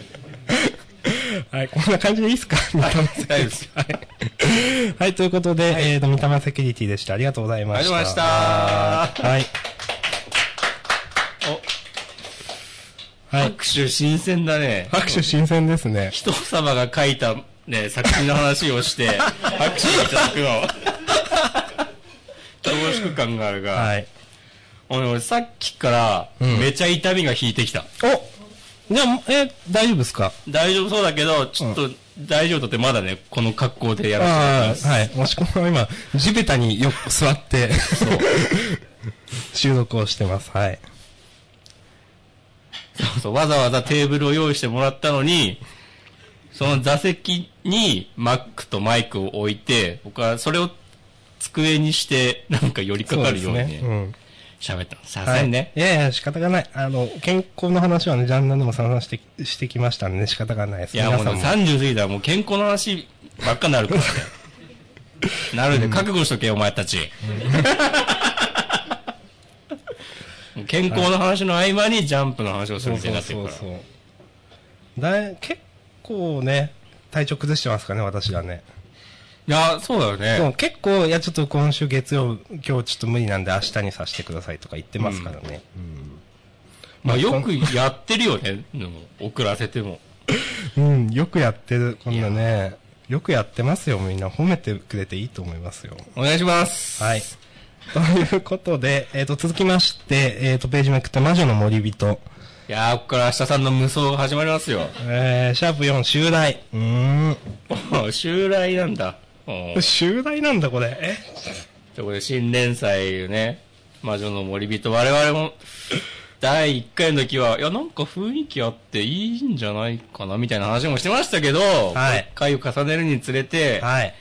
はい、こんな感じでいいですか？三玉セキュリティはい。はい、ということで、えっ、と、三玉セキュリティでした。ありがとうございました。ありがとうございましたはい。はい。拍手新鮮だね。拍手新鮮ですね。人様が書いたね、作品の話をして、[LAUGHS] 拍手いただくの。恐縮感があるが、はい。俺俺さっきから、うんめちゃ痛みが引いてきた。おじゃあ、え、大丈夫ですか？大丈夫そうだけど、ちょっと、大丈夫だってまだね、この格好でやらせてもらいあます。あ、はい。押し込まんは今、地べたによく座って、[LAUGHS] 収録をしてます。はい。そうそう、わざわざテーブルを用意してもらったのに、その座席に Mac とマイクを置いて、僕はそれを机にして、なんか寄りかかるようにね、うん。喋ったの。さはい。せんね。いやいや、仕方がない。あの、健康の話はね、ジャンルでも散々して、してきましたんでね、仕方がないです。いや、もうね皆さん30過ぎたらもう健康の話ばっかなるからね。[LAUGHS] なるで、覚悟しとけよ、お前たち。健康の話の合間にジャンプの話をするみたいになってるから。そうそうそうだい結構ね、体調崩してますかね、私はね。いや、そうだよでもね。結構、いや、ちょっと今週月曜、今日ちょっと無理なんで明日にさせてくださいとか言ってますからね。まあ、よくやってるよね。でも遅らせても。うん、よくやってる、こんなね。よくやってますよ、みんな。褒めてくれていいと思いますよ。お願いします。はい。[LAUGHS] ということで、えっ、と、続きまして、えっ、と、ページめくって魔女の森人。いやー、ここから明日さんの無双が始まりますよ。えー、シャープ4、襲来。うーん。[LAUGHS] 襲来なんだ。うん襲来なんだ、これ。え？とことで、新連載ね、魔女の森人、我々も、第1回の時は、いや、なんか雰囲気あっていいんじゃないかな、みたいな話もしてましたけど、はい回を重ねるにつれて、はい。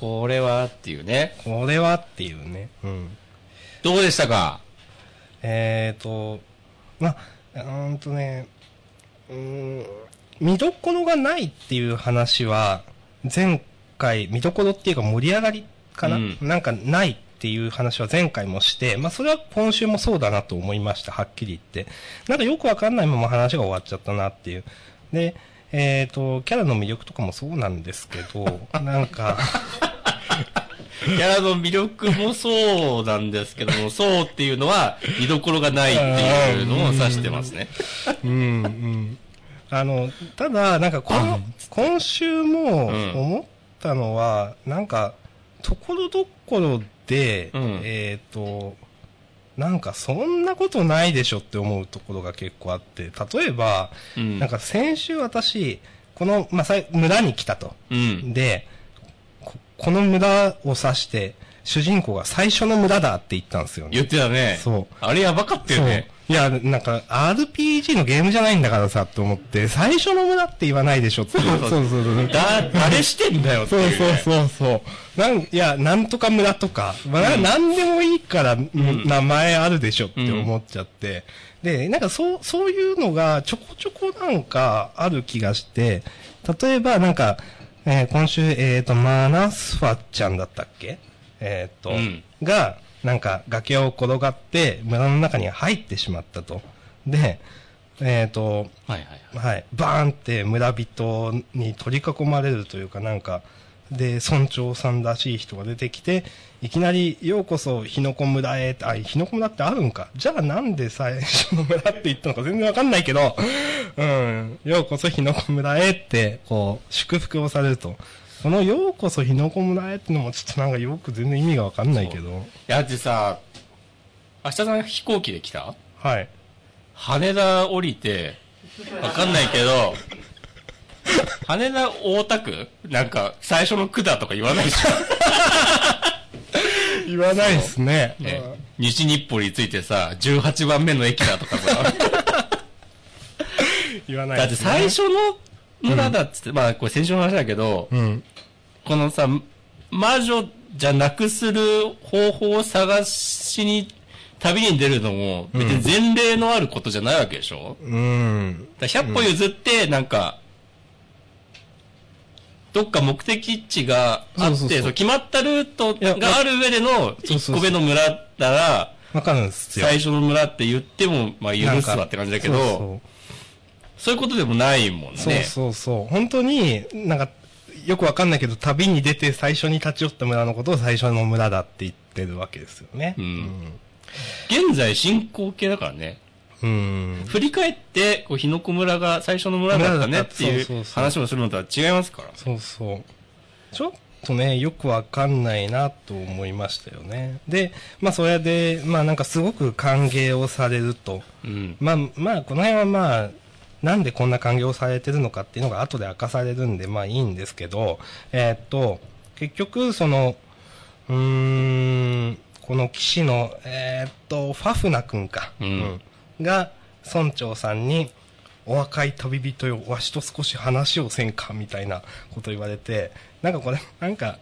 これはっていうね。これはっていうね。うん。どうでしたか？えーと、ま、うーんとね、うーん、見どころがないっていう話は、前回、見どころっていうか盛り上がりかな、うんなんかないっていう話は前回もして、まあそれは今週もそうだなと思いました、はっきり言って。なんかよくわかんないまま話が終わっちゃったなっていう。で、えーと、キャラの魅力とかもそうなんですけど、なんか、[LAUGHS] キャラの魅力もそうなんですけども、そうっていうのは、見どころがないっていうのを指してますね。うん、うん。あの、ただ、なんかこの、今週もうん思ったのは、なんか、ところどころで、うんえっ、と、なんかそんなことないでしょって思うところが結構あって、例えば、うんなんか先週私、この、まあ、村に来たと。うん。で、ここの村を指して、主人公が最初の村だって言ったんですよね。言ってたね。そうあれやばかったよね。そう。いや、なんか、RPG のゲームじゃないんだからさ、と思って、最初の村って言わないでしょって。そうそうそう。だ、誰してんだよってそう。そうそうそう。なん、いや、なんとか村とか、まあ、うんなんでもいいから、ん名前あるでしょって思っちゃって。で、なんかそう、そういうのがちょこちょこなんかある気がして、例えばなんか、えー今週、えっ、と、マナスファちゃんだったっけ？えっ、と、うんが、なんか崖を転がって村の中に入ってしまったと。で、えっ、と、はいはいはい。はい。バーンって村人に取り囲まれるというか、なんか、で、村長さんらしい人が出てきて、いきなり、ようこそ、日の子村へって、あ、日の子村ってあるんか。じゃあなんで最初の村って言ったのか全然わかんないけど、うん、ようこそ日の子村へって、こう、祝福をされると。このようこそ日の子村へってのもちょっとなんかよく全然意味がわかんないけど。いや、でさ、明日さん飛行機で来た？はい。羽田降りて、わかんないけど、[LAUGHS] 羽田大田区？なんか、最初の区だとか言わないでし [LAUGHS] 言わないですね。ょ、ね、西日暮里についてさ、18番目の駅だとかさ、[LAUGHS] 言わないだって。最初の村だっつって、まあこれ先週の話だけど、うん。このさ、魔女じゃなくする方法を探しに、旅に出るのも、別に前例のあることじゃないわけでしょ、うん。だから100歩譲って、なんか、どっか目的地があって、そう決まったルートがある上でのそうそう1個目の村だら、わかるんですよ。最初の村って言っても、まあ許すわって感じだけど、そうそうそういうことでもないもんね。そうそうそう。本当に、なんか、よくわかんないけど、旅に出て最初に立ち寄った村のことを最初の村だって言ってるわけですよね。うん現在進行形だからね。うん。うん。振り返って、こう、日の子村が最初の村だったねっていう話をするのとは違いますから。そうそう。ちょっとね、よくわかんないなと思いましたよね。で、まあそれで、まあなんかすごく歓迎をされると。うん。まあまあ、この辺はまあ、なんでこんな歓迎をされてるのかっていうのが後で明かされるんで、まあいいんですけど、えーっと、結局、その、うーん、この騎士の、えーっと、ファフナ君か、うんうんが、村長さんに、お若い旅人よ、わしと少し話をせんか、みたいなこと言われて、なんかこれ、なんか、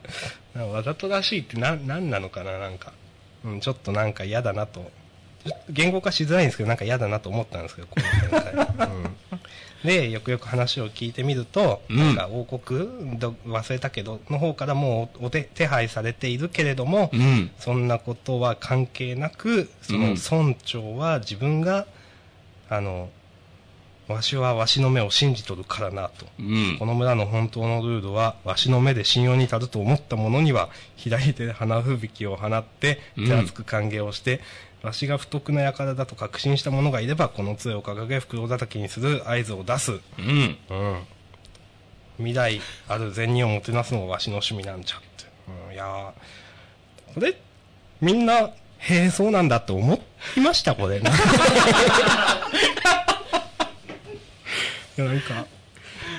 わざとらしいってな、なんなのかな、なんか。うん、ちょっとなんか嫌だなと。言語化しづらいんですけど、なんか嫌だなと思ったんですけど、この展開。うん。で、よくよく話を聞いてみると、うんなんか王国、ど忘れたけど、の方からもうお手手配されているけれども、うん。そんなことは関係なく、そのうん村長は自分が、あの、わしはわしの目を信じとるからなと。うんこ。の村の本当のルールは、わしの目で信用に足ると思った者には、左手で花吹雪を放って、うん手厚く歓迎をして、わしが不徳な輩だと確信した者がいれば、この杖を掲げ、袋叩きにする合図を出す。うん。うん。未来ある善人をもてなすのがわしの趣味なんじゃって。うん、いやーこれ、みんな、へえ、そうなんだって思いました、これ。いや、なんか、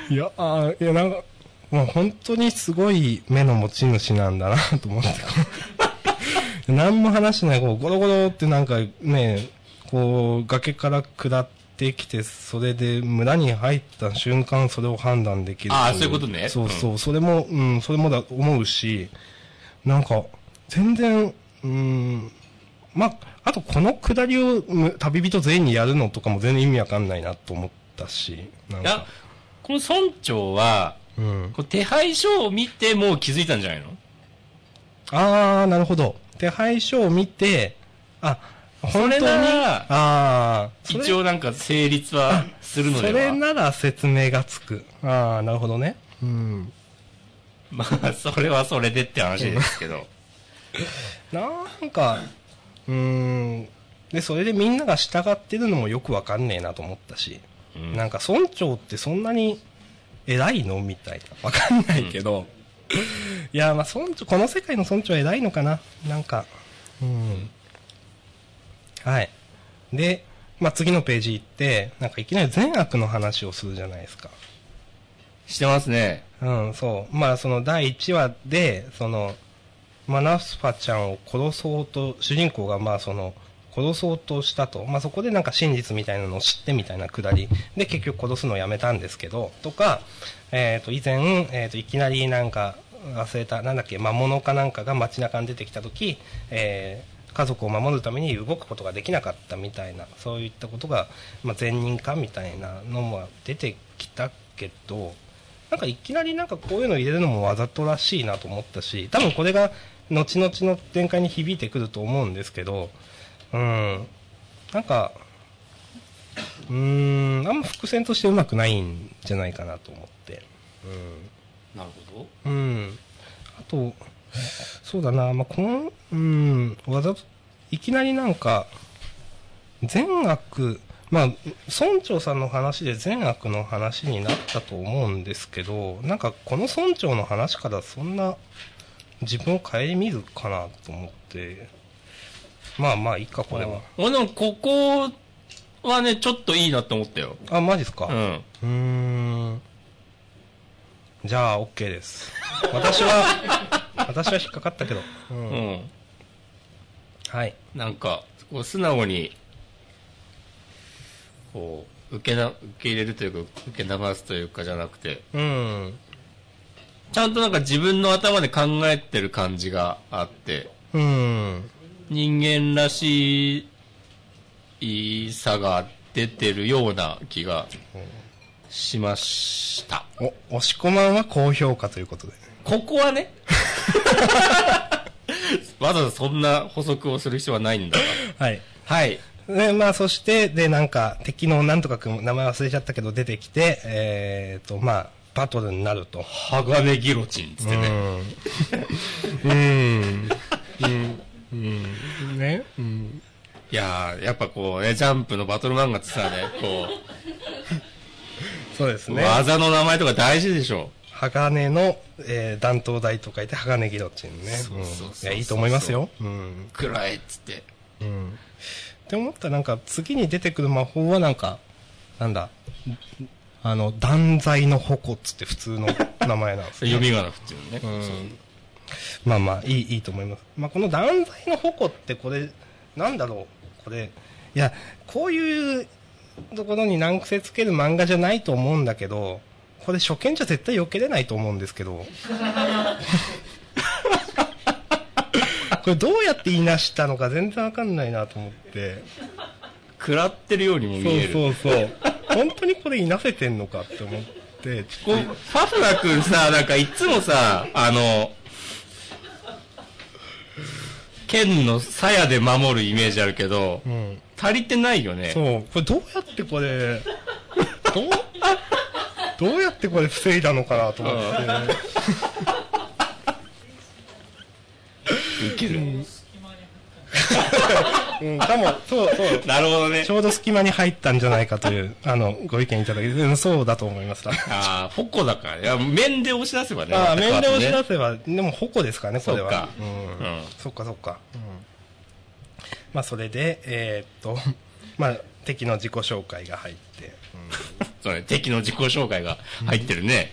いや、あーいや、なんか、もう本当にすごい目の持ち主なんだなと思って。何も話しない、こう、ゴロゴロってなんかね、こう、崖から下ってきて、それで村に入った瞬間、それを判断できる。あーそういうことねそうそう、それも、うん、それもだ、思うし、なんか、全然、うん、まあ、あとこの下りをむ旅人全員にやるのとかも全然意味わかんないなと思ったし、なんか、、この村長は、うん。こう手配書を見てもう気づいたんじゃないの？あー、なるほど。手配書を見て、あ、本当に、あー、それ一応なんか成立はするのそでは？れなら説明がつく。ああ、なるほどね。うん。まあ、それはそれでって話ですけど。[LAUGHS] なんか、うーん。で、それでみんなが従ってるのもよくわかんねえなと思ったし、うんなんか村長ってそんなに偉いの？みたいな。わかんないけど。[LAUGHS] いや、まあ村長、この世界の村長は偉いのかな？なんか、うん。はい。で、まあ次のページ行って、なんかいきなり善悪の話をするじゃないですか。してますね。うん、そう。まあ、その第1話で、その、マナスファちゃんを殺そうと、主人公がまあその、殺そうとしたと。まあそこでなんか真実みたいなのを知ってみたいなくだり。で、結局殺すのをやめたんですけど、とか、えっ、と、以前、えっ、と、いきなりなんか、忘れた、なんだっけ、魔物かなんかが街中に出てきたとき、えー家族を守るために動くことができなかったみたいな、そういったことが、まあ、善人かみたいなのも出てきたけど、なんかいきなりなんかこういうの入れるのもわざとらしいなと思ったし、多分これが後々の展開に響いてくると思うんですけど、うん、なんか、うーん、あんま伏線としてうまくないんじゃないかなと思って、なるほうん。あと、そうだな、まあ、この、うん、わざと、いきなりなんか、善悪、まあ、村長さんの話で善悪の話になったと思うんですけど、なんかこの村長の話からそんな自分を顧みるかなと思って、まあまあいいか、これは。ど。俺でもここはね、ちょっといいなって思ったよ。あ、マジっすか？うん。うーん。じゃあ、OK です。[LAUGHS] 私は、私は引っかかったけど。う。うんん。はい。なんか、こう素直に、こう、受けな、受け入れるというか、受け流すというかじゃなくて、うん。ちゃんとなんか自分の頭で考えてる感じがあって、うん。人間らしいさが出てるような気がしました。お、押し込まんは高評価ということで。ここはね、[LAUGHS] わざわざそんな補足をする必要はないんだが。はい。はい。で、まあ、そして、で、なんか、敵のなんとかくん、名前忘れちゃったけど、出てきて、えーと、まあ、バトルになると。鋼ギロチンっつってね。うん。うん。うん。うん。ね。うん。いやー、やっぱこうね、ジャンプのバトル漫画ってさね、こう、そうですね。技の名前とか大事でしょ。鋼の、えー、弾頭台と書いて鋼ギロチンね。そうそうそうそううんいや、いいと思いますよ。うん。くらえっつって。うん。って思ったらなんか次に出てくる魔法はなんか、なんだ、あの、断罪の矛っつって普通の名前なんですね。読み仮名振ってるね。うん。まあまあ、いい、いいと思います。まあこの断罪の矛ってこれ、なんだろう、これ、いや、こういうところに難癖つける漫画じゃないと思うんだけど、これ初見じゃ絶対避けれないと思うんですけど。[LAUGHS] これどうやって言いなしたのか全然わかんないなと思って。食らってるようにも見える。そうそうそう。本当にこれいなせてんのかって思って、ちこファフラ君さ、なんかいつもさ、あの、剣の鞘で守るイメージあるけど、と、うん。足りてないよね。そう。これどうやってこれ、[LAUGHS] どう、どうやってこれ防いだのかなと思って。[LAUGHS] いける。[LAUGHS] うん、かも、そうそう。[LAUGHS] なるほどねち。ょうど隙間に入ったんじゃないかという、[LAUGHS] あの、ご意見いただき、うんそうだと思いました。ああ、矛だから。いや、面で押し出せばね。ああ、面で押しね出せば、でも矛ですからね、これは。そっかうんうんそっかそっか。うんまあ、それで、えーっと、まあ、敵の自己紹介が入って、[LAUGHS] そうね、敵の自己紹介が入ってるね。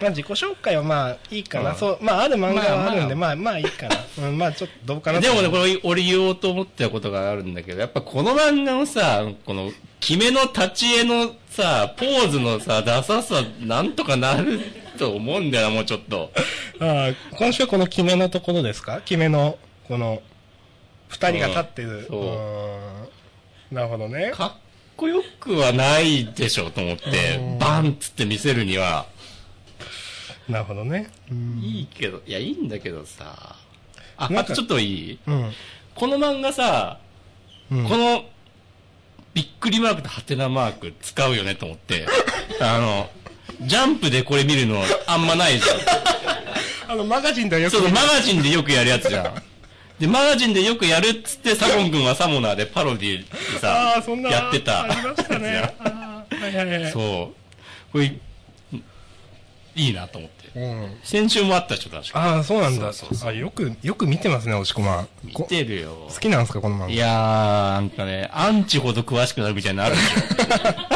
まあ、自己紹介はまあ、いいかな。うんそう、まあ、ある漫画はあるんで、ままあ、まあ、いいかな。[LAUGHS] うん、まあ、ちょっとどうかなとでもね、これ、俺言おうと思ってたことがあるんだけど、やっぱこの漫画のさ、この、決めの立ち絵のさ、ポーズのさ、ダサさ、なんとかなると思うんだよな、もうちょっと。[LAUGHS] ああ、今週はこの決めのところですか？決めの、この、二人が立ってる。うんそううんなるほどね。かっこよくはないでしょ、と思ってうん、バンっつって見せるには、なるほどね。うん。いいけど、いや、いいんだけどさ。あ、あとちょっといい？うん。この漫画さ、うんこの、びっくりマークとハテナマーク使うよねと思って、[LAUGHS] あの、ジャンプでこれ見るのあんまないじゃん。[LAUGHS] あの、マガジンではよくそう、マガジンでよくやるやつじゃん。で、マガジンでよくやるっつって、サボン君はサモナーでパロディでさああ、そんな、やってた。ありましたね。[LAUGHS] はいはいはい。そう。これ、いいなと思って。うん。先週もあったでしょ、確か。ああ、そうなんだ。そうそうそうあ、よく、よく見てますね、押し込まん。見こてるよ好。きなんですか、この漫画。いやー、なんかね、アンチほど詳しくなるみたいなのあるでしょ。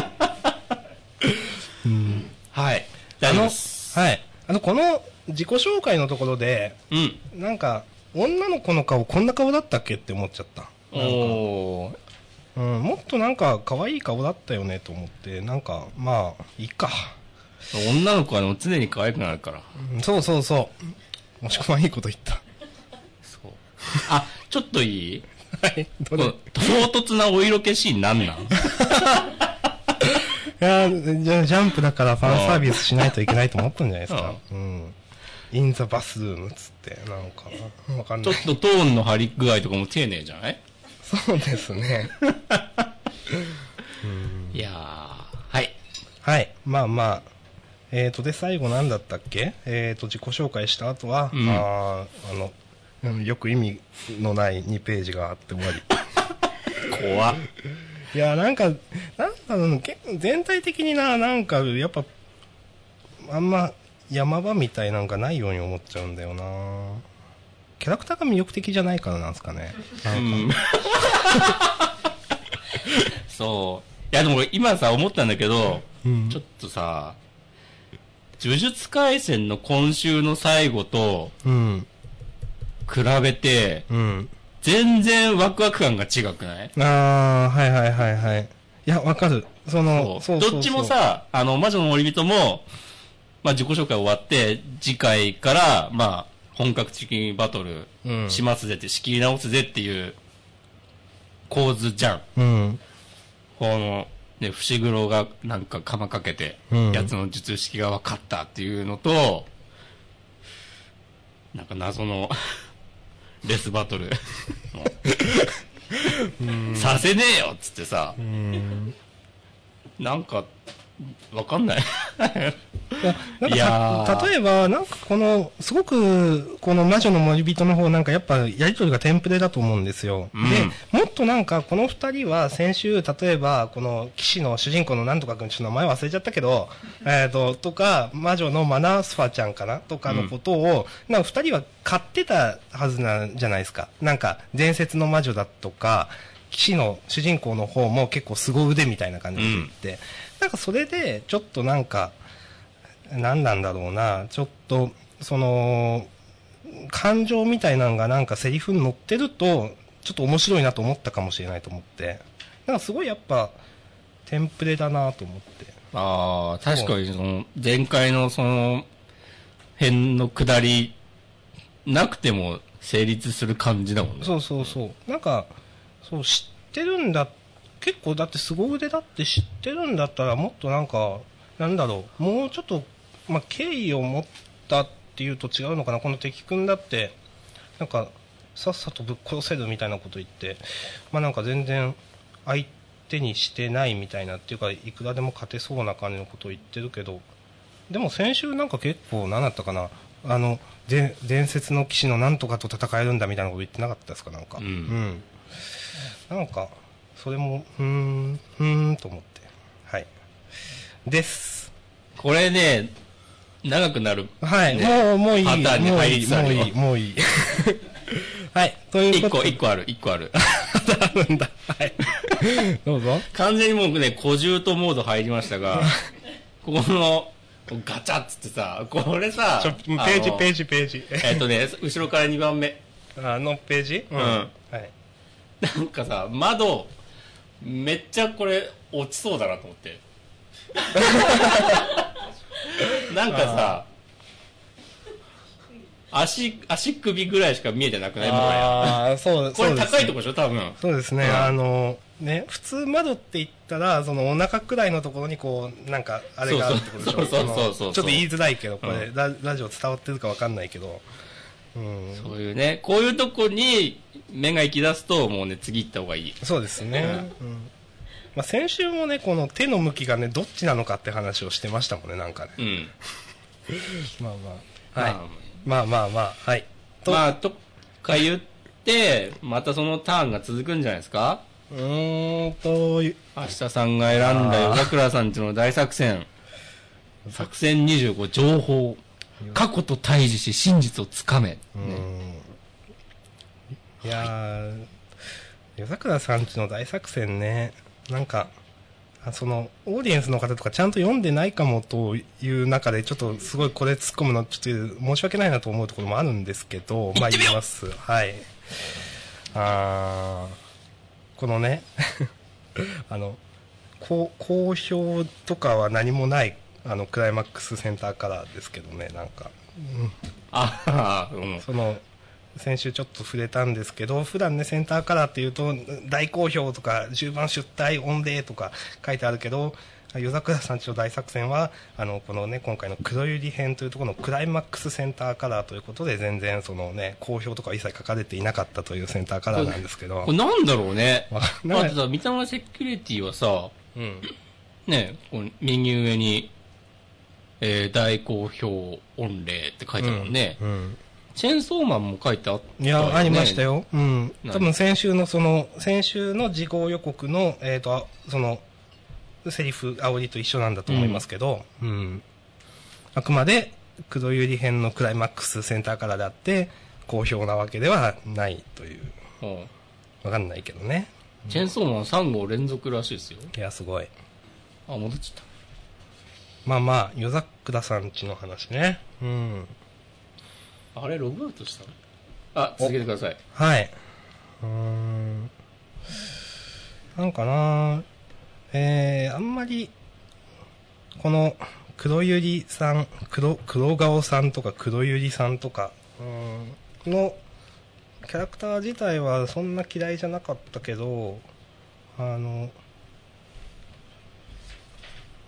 [LAUGHS] はい。大あの、丈夫です。はい。あの、この自己紹介のところで、うん。なんか、女の子の顔こんな顔だったっけって思っちゃった。おー。うん、もっとなんか可愛い顔だったよねと思って、なんか、まあ、いいか。女の子は常に可愛くなるから。うんそうそうそう。もしくはいいこと言った。そう。あ、ちょっといい？はい。ど唐突なお色気シーンなんなん？[LAUGHS] いやーじゃあジャンプだからファンサービスしないといけないと思ったんじゃないですか。うん。インザバスルームっつって、なんかな。わかんない。ちょっとトーンの張り具合とかも丁寧じゃない？そうですね。[LAUGHS] いやー、はい。はい。まあまあ、えっ、と、で、最後なんだったっけ？えっ、と、自己紹介した後は、うんあーあの、うんよく意味のない2ページがあって終わり。[LAUGHS] 怖っ。いや、なんか、なんだろう、け全体的にな、なんか、やっぱ、あんま、山場みたいなんかないように思っちゃうんだよなキャラクターが魅力的じゃないからなんですかね。うん。[LAUGHS] そう。いやでも俺今さ思ったんだけど、うんちょっとさ、呪術廻戦の今週の最後とうん。比べて、うん。全然ワクワク感が違くない？ああ、はいはいはいはい。いや、わかる。その、そうどっちも、さ、あの、魔女の森人も、まあ自己紹介終わって、次回から、まあ、本格的にバトルうんしますぜって、仕切り直すぜっていう構図じゃん。うん。この、ね、伏黒がなんか釜かけて、うん。やつの術式が分かったっていうのと、なんか謎の [LAUGHS] レスバトル。させねえよっつってさ、うん。なんか、わかんない。いや、なんかー例えば、なんかこの、すごく、この魔女の森人の方なんかやっぱやりとりがテンプレだと思うんですよ。うんで、もっとなんかこの二人は先週、例えばこの騎士の主人公のなんとかくん、ちょっと名前忘れちゃったけど、[LAUGHS] えっ、と、とか、魔女のマナースファちゃんかなとかのことを、なんか二人は買ってたはずなんじゃないですか。なんか伝説の魔女だとか、騎士の主人公の方も結構凄腕みたいな感じで言って、なんかそれで、ちょっとなんか、何なんだろうな、ちょっと、その、感情みたいなのがなんかセリフに載ってると、ちょっと面白いなと思ったかもしれないと思って。なんかすごいやっぱ、テンプレだなと思って。ああ、確かにその、前回のその、辺の下り、なくても成立する感じだもんね。そうそうそう。なんか、そう、知ってるんだ、結構だって凄腕だって知ってるんだったらもっとなんか、なんだろう、もうちょっと、まあ、敬意を持ったっていうと違うのかな、この敵君だって、なんか、さっさとぶっ殺せるみたいなこと言って、まあなんか全然相手にしてないみたいなっていうか、いくらでも勝てそうな感じのことを言ってるけど、でも先週なんか結構何だったかな、あの、で伝説の騎士のなんとかと戦えるんだみたいなこと言ってなかったですか、なんか。うん。うん。なんか、それも、うーん、うーんと思って。はい。です。これね、長くなる。はい、ねもう、もういい。パターンに入りつつあるよもういい、もういい。[LAUGHS] はい、という一個、ことで。一個ある、一個ある。あるんだ。はい。どうぞ。完全にもうね、小獣とモード入りましたが、[LAUGHS] ここの、ガチャッつってさ、これさ、ページ、ページ、ページ。えっとね、後ろから2番目。あのページ？うんはい。なんかさ、窓、めっちゃこれ、落ちそうだなと思って。[LAUGHS] なんかさ、足、足首ぐらいしか見えてなくないもはや。ああ、そう、これ高いとこでしょ多分。そうですね、うん。あの、ね、普通窓って言ったら、そのお腹くらいのところにこう、なんか、あれがあるってことでしょ。そうそうそうそうそうそのちょっと言いづらいけど、これ、うララジオ伝わってるかわかんないけど、うん。そういうね、こういうとこに目が行き出すと、もうね、次行った方がいい。そうですね。うん。まあ、先週もね、この手の向きがね、どっちなのかって話をしてましたもんね、なんかね。うん。[LAUGHS] まあまあ。はい。まあまあまあまあ、はい。と、まあ、とか言って、またそのターンが続くんじゃないですか？うーんと、明日さんが選んだ夜桜さんちの大作戦。作戦25、情報。過去と対峙し真実をつかめ。うねん。いやー、夜桜さんちの大作戦ね、なんか、あその、オーディエンスの方とかちゃんと読んでないかもという中で、ちょっとすごいこれ突っ込むの、ちょっと申し訳ないなと思うところもあるんですけど、[LAUGHS] まあ言います。はい。あー、このね、[LAUGHS] あの、こう好評とかは何もない、あの、クライマックスセンターカラーですけどね、なんか。うんああ、うん。その先週ちょっと触れたんですけど普段ねセンターカラーっていうと大好評とか10番出退御礼とか書いてあるけど夜桜さんちの大作戦はあのこのね今回の黒百合編というところのクライマックスセンターカラーということで全然そのね好評とか一切書かれていなかったというセンターカラーなんですけどこれなんだろうね。わかんないまあ、さ、三玉セキュリティはさ、うんね、こう右上に、えー大好評御礼って書いてあるもんね。うん。チェーンソーマンも書いてあったいや、ありましたよ。よ。うん。何？多分先週のその、先週の事項予告の、えっ、と、あその、セリフ、煽りと一緒なんだと思いますけど、うん。あくまで、黒百合編のクライマックスセンターからであって、好評なわけではないという、うんわかんないけどね。チェーンソーマン3号連続らしいですよ。いや、すごい。あ、戻っちゃった。まあまあ、夜桜さんちの話ね。うん。あれ、ログアウトしたあ、続けてください。はい。うーん。なんかなえー、あんまり、この、黒ゆりさん、黒、黒顔さんとか黒ゆりさんとか、うーん、の、キャラクター自体はそんな嫌いじゃなかったけど、あの、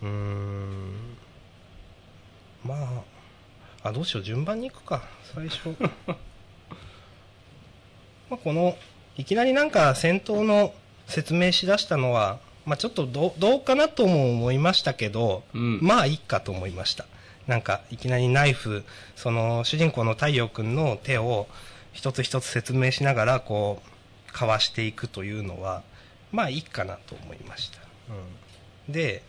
うーん、まあ、あ、どうしよう、順番に行くか、最初。[LAUGHS] まあ、この、いきなりなんか戦闘の説明しだしたのは、まあ、ちょっとどうどうかなとも思いましたけど、うんまあいいかと思いました。なんか、いきなりナイフ、その、主人公の太陽くんの手を一つ一つ説明しながら、こう、かわしていくというのは、まあいいかなと思いました。うん。で、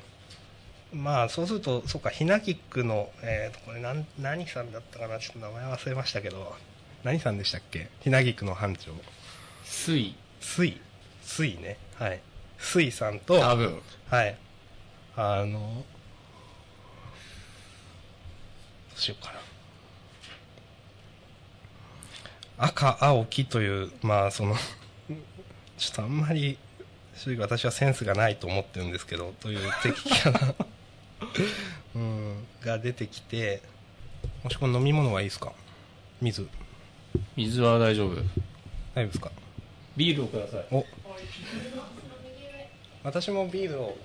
まあそうすると、そうか、ひなぎくの、えーと、これなん、何さんだったかなちょっと名前忘れましたけど、何さんでしたっけ？ひなぎくの班長。水。スイ。スイね。はい。スイさんと、多分。はい。あの、どうしようかな。赤、青、黄という、まあその、ちょっとあんまり、正直私はセンスがないと思ってるんですけど、という敵キャラ、うん、が出てきて、もしこの飲み物はいいですか？水。水は大丈夫。大丈夫ですか？ビールをください。お私もビールを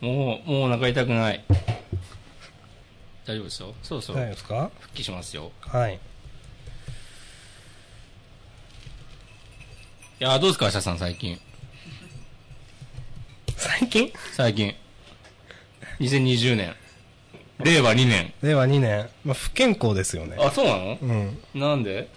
もう、もうお腹痛くない。大丈夫ですよ。そろそろ大丈夫ですか？復帰しますよ。はい。いや、どうですか、明日さん、最近？最近？最近。2020年。令和2年。令和2年、まあ、不健康ですよね。あ、そうなの？うん。なんで？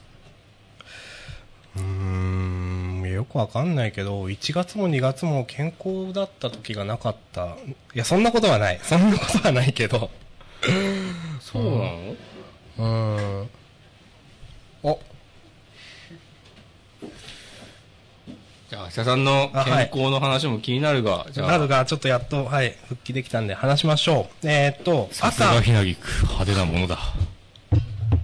うーん、よくわかんないけど、1月も2月も健康だった時がなかった。いや、そんなことはない。そんなことはないけど。そうなの？うーん。お、じゃあ、明日さんの健康の話も気になるが、じゃあ、なるが、ちょっとやっと、はい、復帰できたんで話しましょう。えーっと、さすがひなぎく、派手なものだ。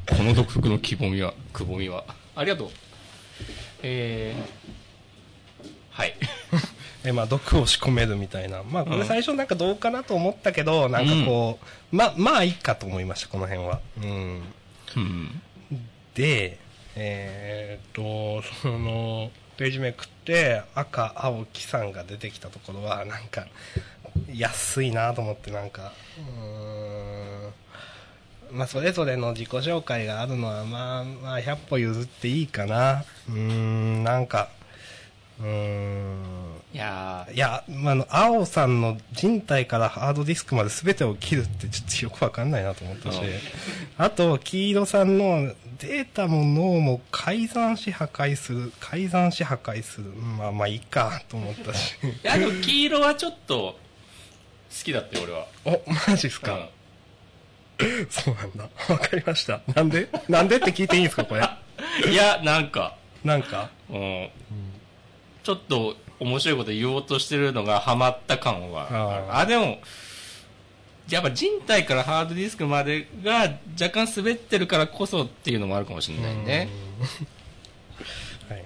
この独特のくぼみは、くぼみは。ありがとう。えー、はい。[LAUGHS] えまあ、毒を仕込めるみたいな。まあ、これ最初なんかどうかなと思ったけど、なんかこう、ま、まあいいかと思いました、この辺は。うん。うん。で、えーっと、その、ページめくって、赤、青、木さんが出てきたところは、なんか、安いなと思って、なんか、うーん、まあ、それぞれの自己紹介があるのは、まあ、まあ、100歩譲っていいかな。うーん、なんか、うーん、いやいや、まあ、あの、青さんの人体からハードディスクまで全てを切るってちょっとよくわかんないなと思ったしうん、あと、黄色さんのデータも脳も改ざんし破壊する、改ざんし破壊する。まあまあいいかと思ったし。ー。いや、でも黄色はちょっと、好きだって、俺は。お、マジっすか、うんそうなんだ。わかりました。なんで？なんでって聞いていいんですかこれ？[LAUGHS] いや、なんか、なんか？うん。ちょっと面白いこと言おうとしてるのがハマった感はある。あでも、やっぱ人体からハードディスクまでが若干滑ってるからこそっていうのもあるかもしれないね。[LAUGHS] はい。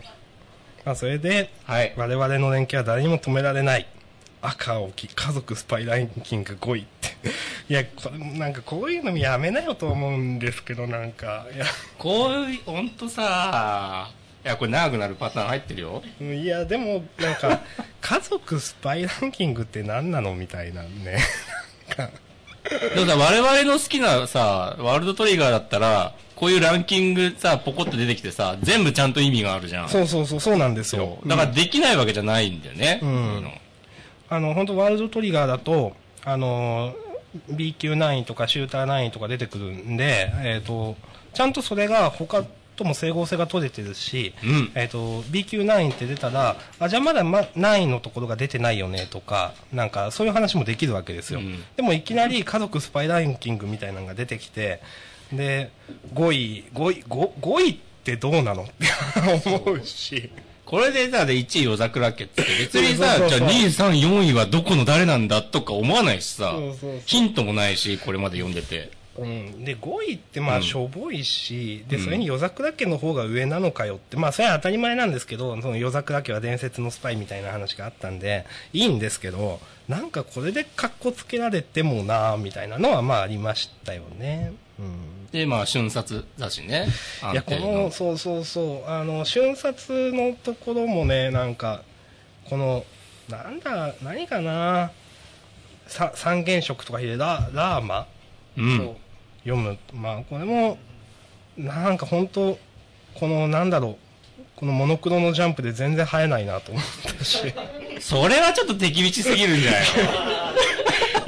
まあそれで、はい。我々の連携は誰にも止められない。赤青き家族スパイランキング5位って。[LAUGHS] いや、これなんかこういうのやめなよと思うんですけど、なんか、いや、こういう、ほんとさ、いや、これ長くなるパターン入ってるよ。いや、でも、なんか、[LAUGHS] 家族スパイランキングって何なのみたいなね。[LAUGHS] なんか、でもさ、我々の好きなさ、ワールドトリガーだったら、こういうランキングさ、ポコッと出てきてさ、全部ちゃんと意味があるじゃん。そうそうそう、そうなんですよ。だからできないわけじゃないんだよね。うんそうのあの、本当ワールドトリガーだと、あの、B 級9とかシューター9とか出てくるんで、えっ、と、ちゃんとそれが他とも整合性が取れてるし、うん。えっ、と、B 級9って出たら、あ、じゃあまだ、ま、9のところが出てないよねとか、なんかそういう話もできるわけですよ。うん。でもいきなり家族スパイランキングみたいなのが出てきて、で、5位、5位、5, 5位ってどうなの？[LAUGHS] って思うし。これでさ、で1位夜桜家って別にさ、そうそうそう。じゃあ2位、3位、4位はどこの誰なんだとか思わないしさ。そうそうそう、ヒントもないし、これまで読んでて。うん、で5位ってまうん。あしょぼいし、でうん。それに夜桜家の方が上なのかよってまあそれは当たり前なんですけどその夜桜家は伝説のスパイみたいな話があったんでいいんですけどなんかこれでカッコつけられてもなみたいなのはまあありましたよね。うん。で、まあ、瞬殺だしね。いやこのそうそうそう。あの瞬殺のところもねなんかこのなんだ何かなさ三原色とかでララーマ？うん。そう読む。まあこれもなんか本当このなんだろう。このモノクロのジャンプで全然生えないなと思ったし。[LAUGHS] それはちょっと手厳しすぎるんじゃない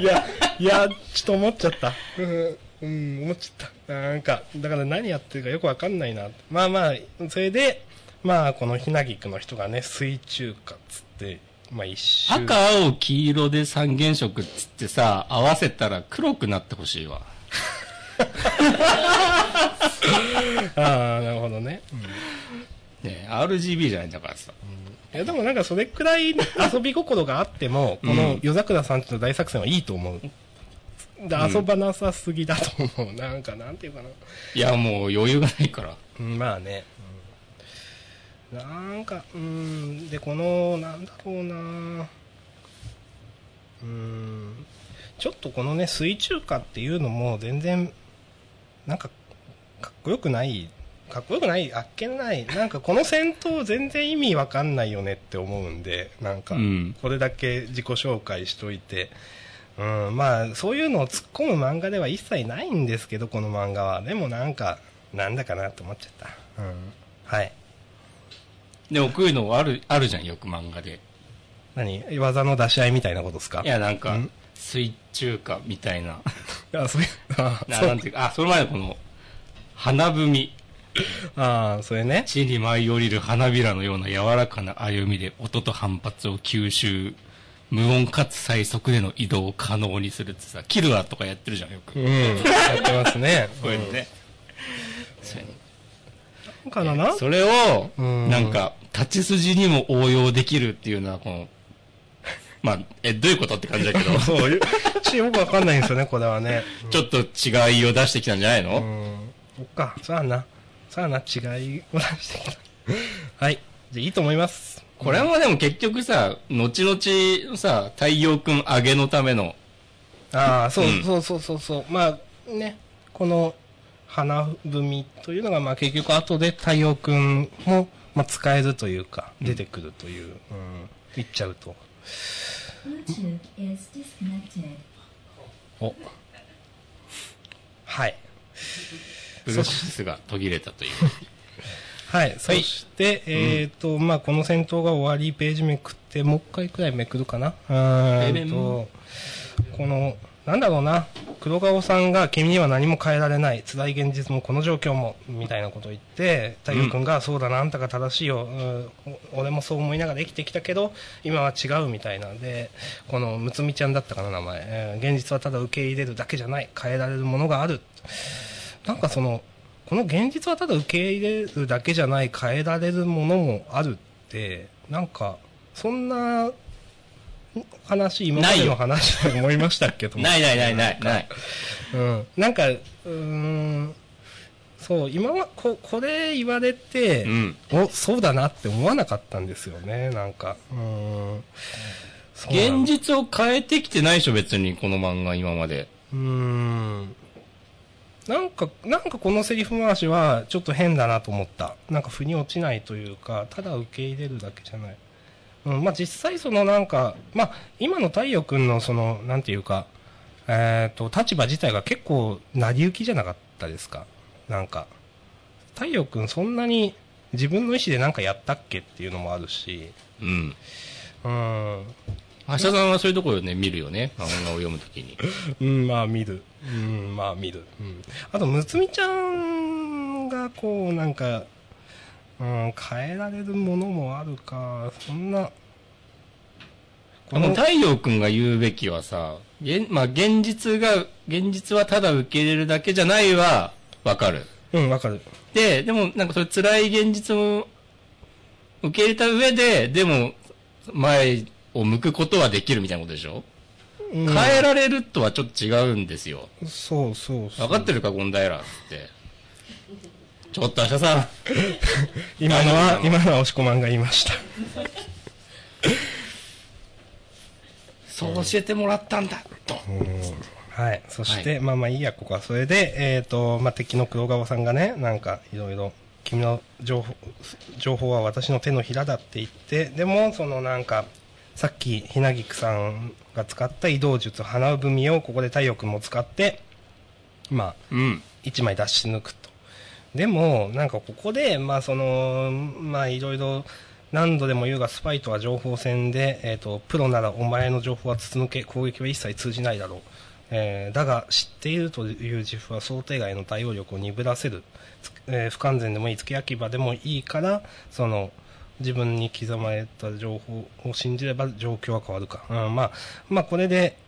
[LAUGHS] いやいやちょっと思っちゃった。うん、うん、思っちゃった。なんかだから何やってるかよくわかんないな。まあまあそれでまあこのひなぎくの人がね水中華っつってまあ一周。赤、青、黄色で三原色っつってさ、合わせたら黒くなってほしいわ。[LAUGHS] [LAUGHS] ああなるほどね、ね RGB じゃないんだからさ。いやでもなんかそれくらい遊び心があっても、この夜桜さんちの大作戦はいいと思う。で遊ばなさすぎだと思う。なんかなんていうかな。いや、もう余裕がないから。うんまあね。うんなんか、うん、で、この、なんだろうなうん、ちょっとこのね、水中華っていうのも全然、なんか、かっこよくない、かっこよくない、あっけない、なんかこの戦闘全然意味わかんないよねって思うんで、なんかうん、これだけ自己紹介しといて、うん、まあ、そういうのを突っ込む漫画では一切ないんですけど、この漫画は。でもなんか、なんだかなって思っちゃった。うん。はい。でもこういうのある、あるじゃん、よく漫画で。何？技の出し合いみたいなことですか？いや、なんかん、水中華みたいな。[LAUGHS] あ、そういう、あなんていうか、あ、その前のこの、花踏み。あ、それね。地に舞い降りる花びらのような柔らかな歩みで音と反発を吸収。無音かつ最速での移動を可能にするってさ、キルアとかやってるじゃん、よく。うん。やってますね。[LAUGHS] こういうのね。そううん。かな？なそれを、うんなんか、立ち筋にも応用できるっていうのは、この、まあ、え、どういうことって感じだけど、[LAUGHS] そういう、ちょよくわかんないんですよね、これはね。ちょっと違いを出してきたんじゃないの、うん。そっか、そうやな。そうやな、違いを出してきた。はい。じゃあいいと思います。これもでも結局さ、後々さ、太陽くん上げのための、ああ、そう、うんそうそうそうそう。まあ、ね、この花踏みというのが、まあ結局後で太陽くんも、まあ使えるというか、出てくるという、うん、言っちゃうと。Bluetooth is disconnected. お。はい。ブルースが途切れたという。[LAUGHS] はい。そして、えっ、と、まあこの戦闘が終わり、ページめくって、もう一回くらいめくるかな？うーんと、この、なんだろうな、黒顔さんが君には何も変えられない、辛い現実もこの状況も、みたいなことを言って、太陽君が、そうだな、あんたが正しいよ、俺もそう思いながら生きてきたけど、今は違うみたいなんで、このむつみちゃんだったかな、名前、えー現実はただ受け入れるだけじゃない、変えられるものがある。なんかその、この現実はただ受け入れるだけじゃない、変えられるものもあるって、なんか、そんな話、今までの話で思いましたっけ？と思ってないないないない、ない。うん、なんか、うーん、そう、今はこ、これ言われて、うんお、そうだなって思わなかったんですよね、なんか。うーん。現実を変えてきてないでしょ、別に、この漫画今まで。うーん。なんか、なんかこのセリフ回しはちょっと変だなと思った。なんか腑に落ちないというか、ただ受け入れるだけじゃない。うん、まあ実際そのなんか、まあ今の太陽くんのその、なんていうか、えっ、と、立場自体が結構成り行きじゃなかったですか？なんか、太陽くんそんなに自分の意思でなんかやったっけっていうのもあるし、うん。うん。橋田さんはそういうところをね、見るよね。漫画を読むときに。[LAUGHS] うん、まあ見る。うん、まあ見る。うん。あと、むつみちゃんが、こう、なんか、うん、変えられるものもあるか、そんな、この太陽くんが言うべきはさ、現、まあ、現実が、現実はただ受け入れるだけじゃないは、わかる。うん、わかる。で、でも、なんかそれ辛い現実を受け入れた上で、でも、前を向くことはできるみたいなことでしょ、うん変えられるとはちょっと違うんですよ。そうそうそう。分かってるか、ゴンダイラーって。ちょっと、明日さん。[LAUGHS] 今のは、今のは押し込まんが言いました。[LAUGHS] そう教えてもらったんだ、と。はい。そして、まあまあいいや、ここは。それで、えっ、と、まあ敵の黒川さんがね、なんか、いろいろ、君の情報、情報は私の手のひらだって言って、でも、そのなんか、さっき、ひなぎくさんが使った移動術、花踏をここで太陽君も使って、まあ、うん。一枚出し抜くと。でも、なんかここで、まあその、まあいろいろ、何度でも言うが、スパイとは情報戦で、えっ、と、プロならお前の情報は筒抜け、攻撃は一切通じないだろう。えーだが、知っているという自負は想定外の対応力を鈍らせる。えー不完全でもいい、付け焼き場でもいいから、その、自分に刻まれた情報を信じれば状況は変わるか。うん、まあ、まあこれで、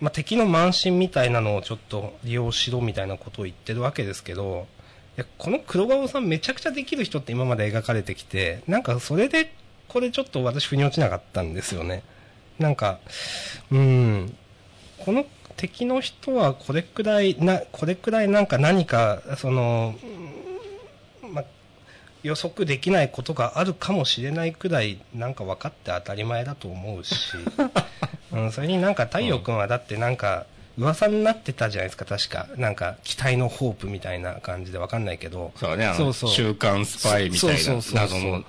まあ、敵の慢心みたいなのをちょっと利用しろみたいなことを言ってるわけですけど、やこの黒顔さんめちゃくちゃできる人って今まで描かれてきて、なんかそれで、これちょっと私腑に落ちなかったんですよね。なんか、うん、この敵の人はこれくらいな、これくらいなんか何か、その、うんまあ、予測できないことがあるかもしれないくらいなんか分かって当たり前だと思うし、[LAUGHS] うん、それになんか太陽君はだってなんか噂になってたじゃないですか確か。なんか期待のホープみたいな感じで分かんないけど。そうね、あの、そうそう。週刊スパイみたいなそうそうそうそう。謎の。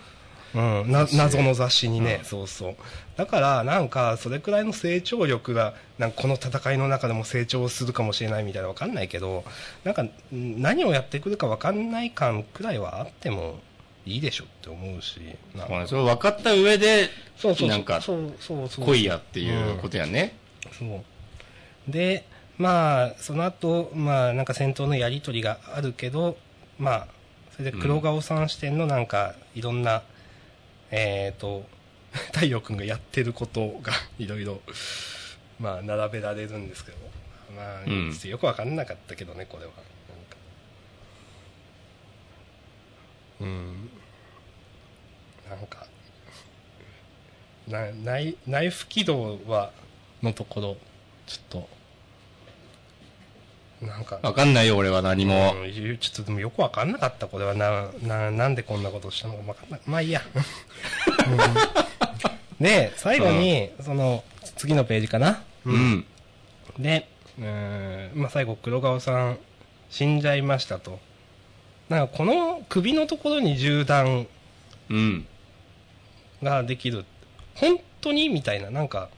うん、な謎の雑誌にね、そうそう。だからなんかそれくらいの成長力がなんかこの戦いの中でも成長するかもしれないみたいなわかんないけどなんかん何をやってくるかわかんない感くらいはあってもいいでしょって思うし。なんか。まあそれ分かった上で、そうそうなんか、そうそうそう来いやっていうことやね。そうでまあその後まあなんか戦闘のやり取りがあるけどまあそれで黒顔さん視点のなんかいろんな、えっ、と [LAUGHS] 太陽君がやってることがいろいろまあ並べられるんですけどまあ、うんよくわかんなかったけどねこれは。なんか。うん。なんかな内内部軌道はのところちょっと。なんか。分かんないよ、俺は何も。うんちょっとでもよくわかんなかったこれは。なななんでこんなことをしたのか。わかんないまあいいや、うん。で最後に、その次のページかな、うん。で、うーんまあ、最後黒川さん死んじゃいましたと。なんかこの首のところに銃弾うん。ができる。本当に？みたいな。なんか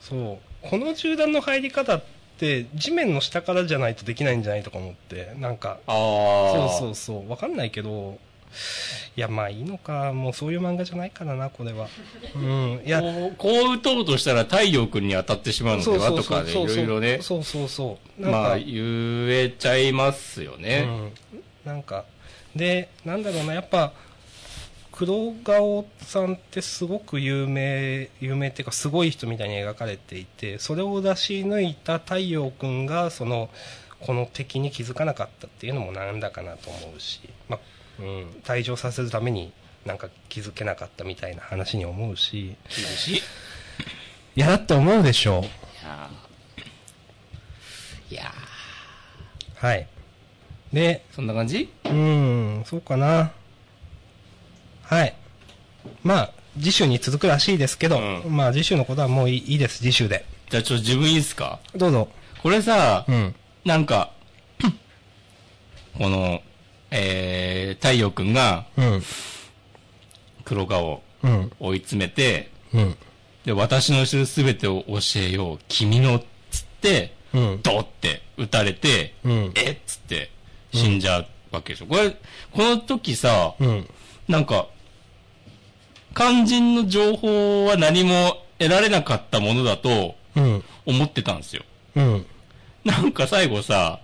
そうこの銃弾の入り方って地面の下からじゃないとできないんじゃないとか思ってなんかああ。そうそうそう。わかんないけどいやまあいいのか。もうそういう漫画じゃないからなこれは。うん。いやこう、こう打とうとしたら太陽君に当たってしまうのではとかで、いろいろね。そうそうそうまあ、言えちゃいますよね。うん、なんかでなんだろうなやっぱ黒顔さんってすごく有名有名っていうかすごい人みたいに描かれていてそれを出し抜いた太陽君がそのこの敵に気づかなかったっていうのもなんだかなと思うし、まあうん、退場させるためになんか気づけなかったみたいな話に思うし厳しい。いいやだって思うでしょ。いやはい。でーそんな感じ？うーん、そうかな。はい。まあ、次週に続くらしいですけど、うんまあ次週のことはもういいです、次週で。じゃあちょっと自分いいですか？どうぞ。これさ、うん。なんか、この、えー、太陽くんがうん。黒川をうん。追い詰めて、うん。で、私の知るすべてを教えよう、君の、つって、うん。ドって撃たれて、うんえっつって死んじゃうわけでしょ。これ、この時さ、うん。なんか、肝心の情報は何も得られなかったものだとうん。思ってたんですよ。うん。なんか最後さ、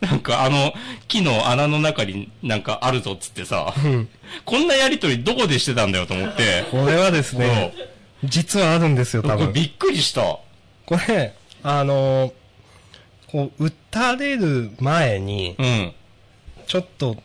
なんかあの木の穴の中になんかあるぞっつってさ、うん。こんなやりとりどこでしてたんだよと思って、これはですね、実はあるんですよ、多分。僕びっくりした。これ、あのーこう、撃たれる前に、うん。ちょっと、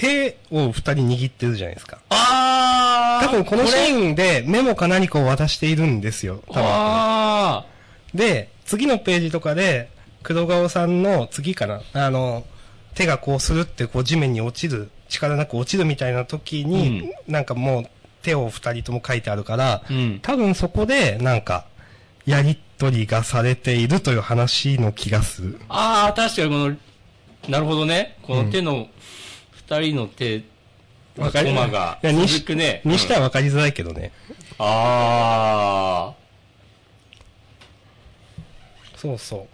手を二人握ってるじゃないですか。あー多分このシンーンでメモか何かを渡しているんですよ。多分。あで、次のページとかで、黒顔さんの次かな、あの、手がこうするってこう地面に落ちる、力なく落ちるみたいな時に、なんかもう手を二人とも書いてあるから、ーうん。多分そこでなんか、やりとりがされているという話の気がする。ああ、確かにこの、なるほどね。この手の、二人の手、わかりコマが続くね。にしてうんは分かりづらいけどね。あそうそ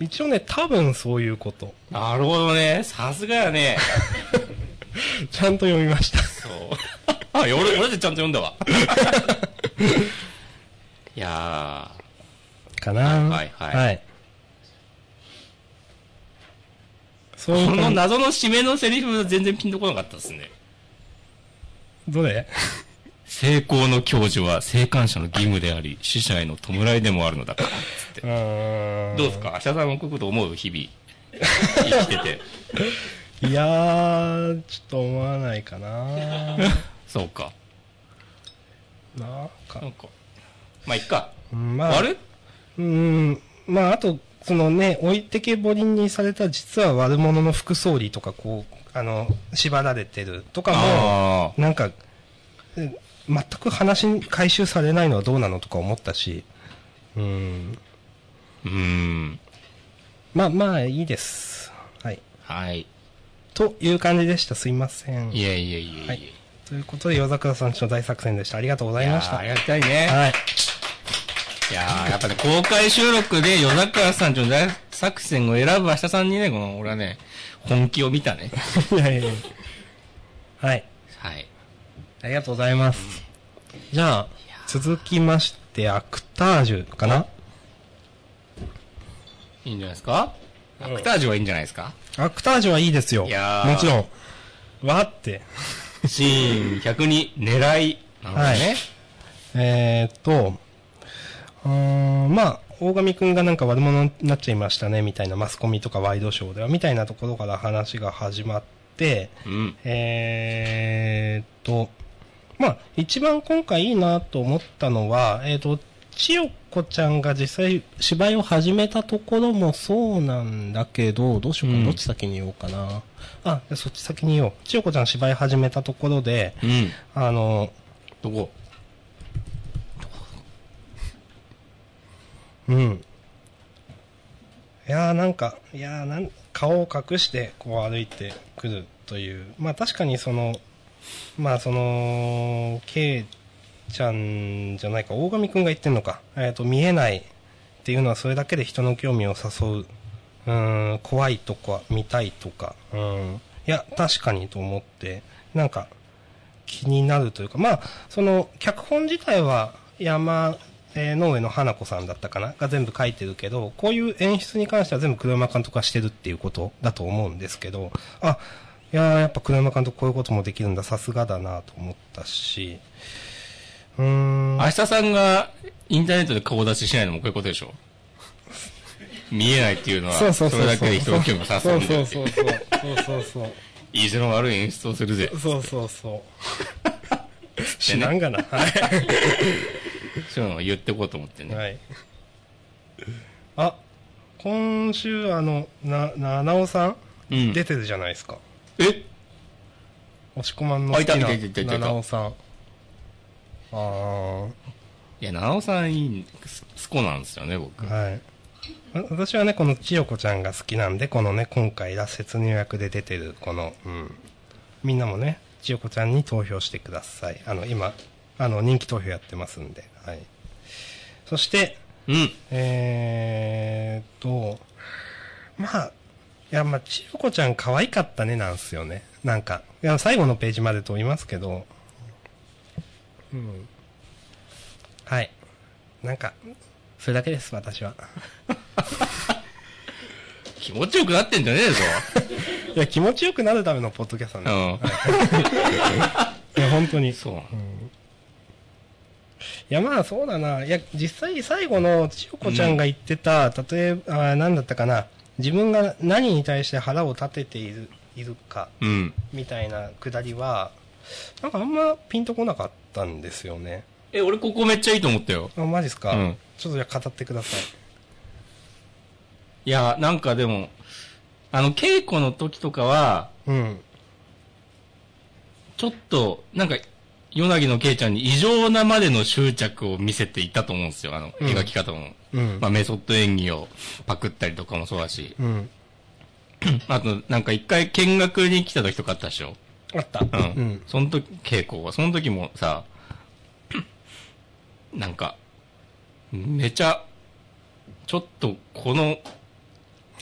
う。一応ね、多分そういうこと。あ、なるほどね。さすがやね。[LAUGHS] ちゃんと読みました。そう。あ、俺、俺でちゃんと読んだわ。[LAUGHS] いやかなはいはいはい。その謎の締めのセリフ全然ピンとこなかったですね。どれ？成功の享受は生還者の義務であり、死者への弔いでもあるのだから。つってどうですか？明日さんもこういうこと思う？日々。生きてて。[LAUGHS] いやー、ちょっと思わないかなそうか。なんかなん、か。まあ、いっか。うんまあ、悪うん、まあ、あと、そのね、置いてけぼりにされた実は悪者の副総理とか、こう、あの、縛られてるとかも、あなんか、え全く話回収されないのはどうなのとか思ったし、うん。あ。うん。まあまあ、いいです。はい。はい。という感じでした。すいません。いえいえいえいえ。はいということで、夜桜さんちの大作戦でした。ありがとうございました。ありがたいね。はい。いやーやっぱね、公開収録で夜桜さんちの大作戦を選ぶ明日さんにね、この、俺はね、本気を見たね。[LAUGHS] はい。はい。ありがとうございます。じゃあ、続きまして、アクタージュかな？いいんじゃないですか？アクタージュはいいんじゃないですか？アクタージュはいいですよ。いやーもちろん。わーって。シーン102、狙い。なるほどね。えーっと、うーん、まあ、大神くんがなんか悪者になっちゃいましたね、みたいなマスコミとかワイドショーでは、みたいなところから話が始まって、うん。えーっと、まあ、一番今回いいなと思ったのは、えーっと、千代子ちゃんが実際芝居を始めたところもそうなんだけど、どうしようかな、うんどっち先に言おうかな。あそっち先に言おう。千代子ちゃん芝居始めたところで、うん。あの、どこ？うん。いやーなんか、いやなん、顔を隠してこう歩いてくるという。まあ確かにその、まあその、ケイちゃんじゃないか、大神くんが言ってんのか。えっ、と、見えないっていうのはそれだけで人の興味を誘う。うん、怖いとか、見たいとか。うん。いや、確かにと思って、なんか、気になるというか、まあ、その、脚本自体は山、えー、野上の花子さんだったかな？が全部書いてるけど、こういう演出に関しては全部黒山監督がしてるっていうことだと思うんですけど、あ、いやーやっぱ黒山監督こういうこともできるんだ、さすがだなと思ったし、うーん。明日さんがインターネットで顔出ししないのもこういうことでしょ？見えないっていうのは、そうそうそうそう。れだけで人の興味を誘そううんだよそうそうそう。そうそうそう。意地の悪い演出をするぜ。そうそうそう。[LAUGHS] 知らんがな。はい。そういうのを言ってこうと思ってね。はい。あ、今週、あの、な、な、なおさん、うん出てるじゃないですか。え？押し込まんの好きな、ななおさん。ああ、いや、七尾さんいい、す好きなんですよね、僕。はい。わ私はね、この千代子ちゃんが好きなんで、このね、今回、ラ節入役で出てる、この、うん。みんなもね、千代子ちゃんに投票してください。あの、今、あの、人気投票やってますんで、はい。そして、うん。えーっと、まあ、いや、まあ、千代子ちゃん可愛かったねなんすよね。なんか、いや、最後のページまでと言いますけど、うん。はい。なんか、それだけです、私は。[LAUGHS] 気持ちよくなってんじゃねえぞ。いや、気持ちよくなるためのポッドキャストなんうん。です。[LAUGHS] いや、本当に。そう。いや、まあそうだな。いや、実際最後の千代子ちゃんが言ってた、例えば、あ何だったかな。自分が何に対して腹を立てている、いるか、うん。みたいなくだりは、なんかあんまピンとこなかったんですよね。え、俺ここめっちゃいいと思ったよ。あ、マジっすか、うんちょっとじゃあ語ってください。いや、なんかでも、あの、稽古の時とかは、うん。ちょっと、なんか、ヨナギのケイちゃんに異常なまでの執着を見せていたと思うんですよ。あの、うん描き方も。うん。まあ、メソッド演技をパクったりとかもそうだし。うん。[CLEARS THROAT] あと、なんか一回見学に来た時とかあったでしょあった。うん。うん。その時、稽古は、その時もさ、[CLEARS THROAT] なんか、めちゃ、ちょっとこの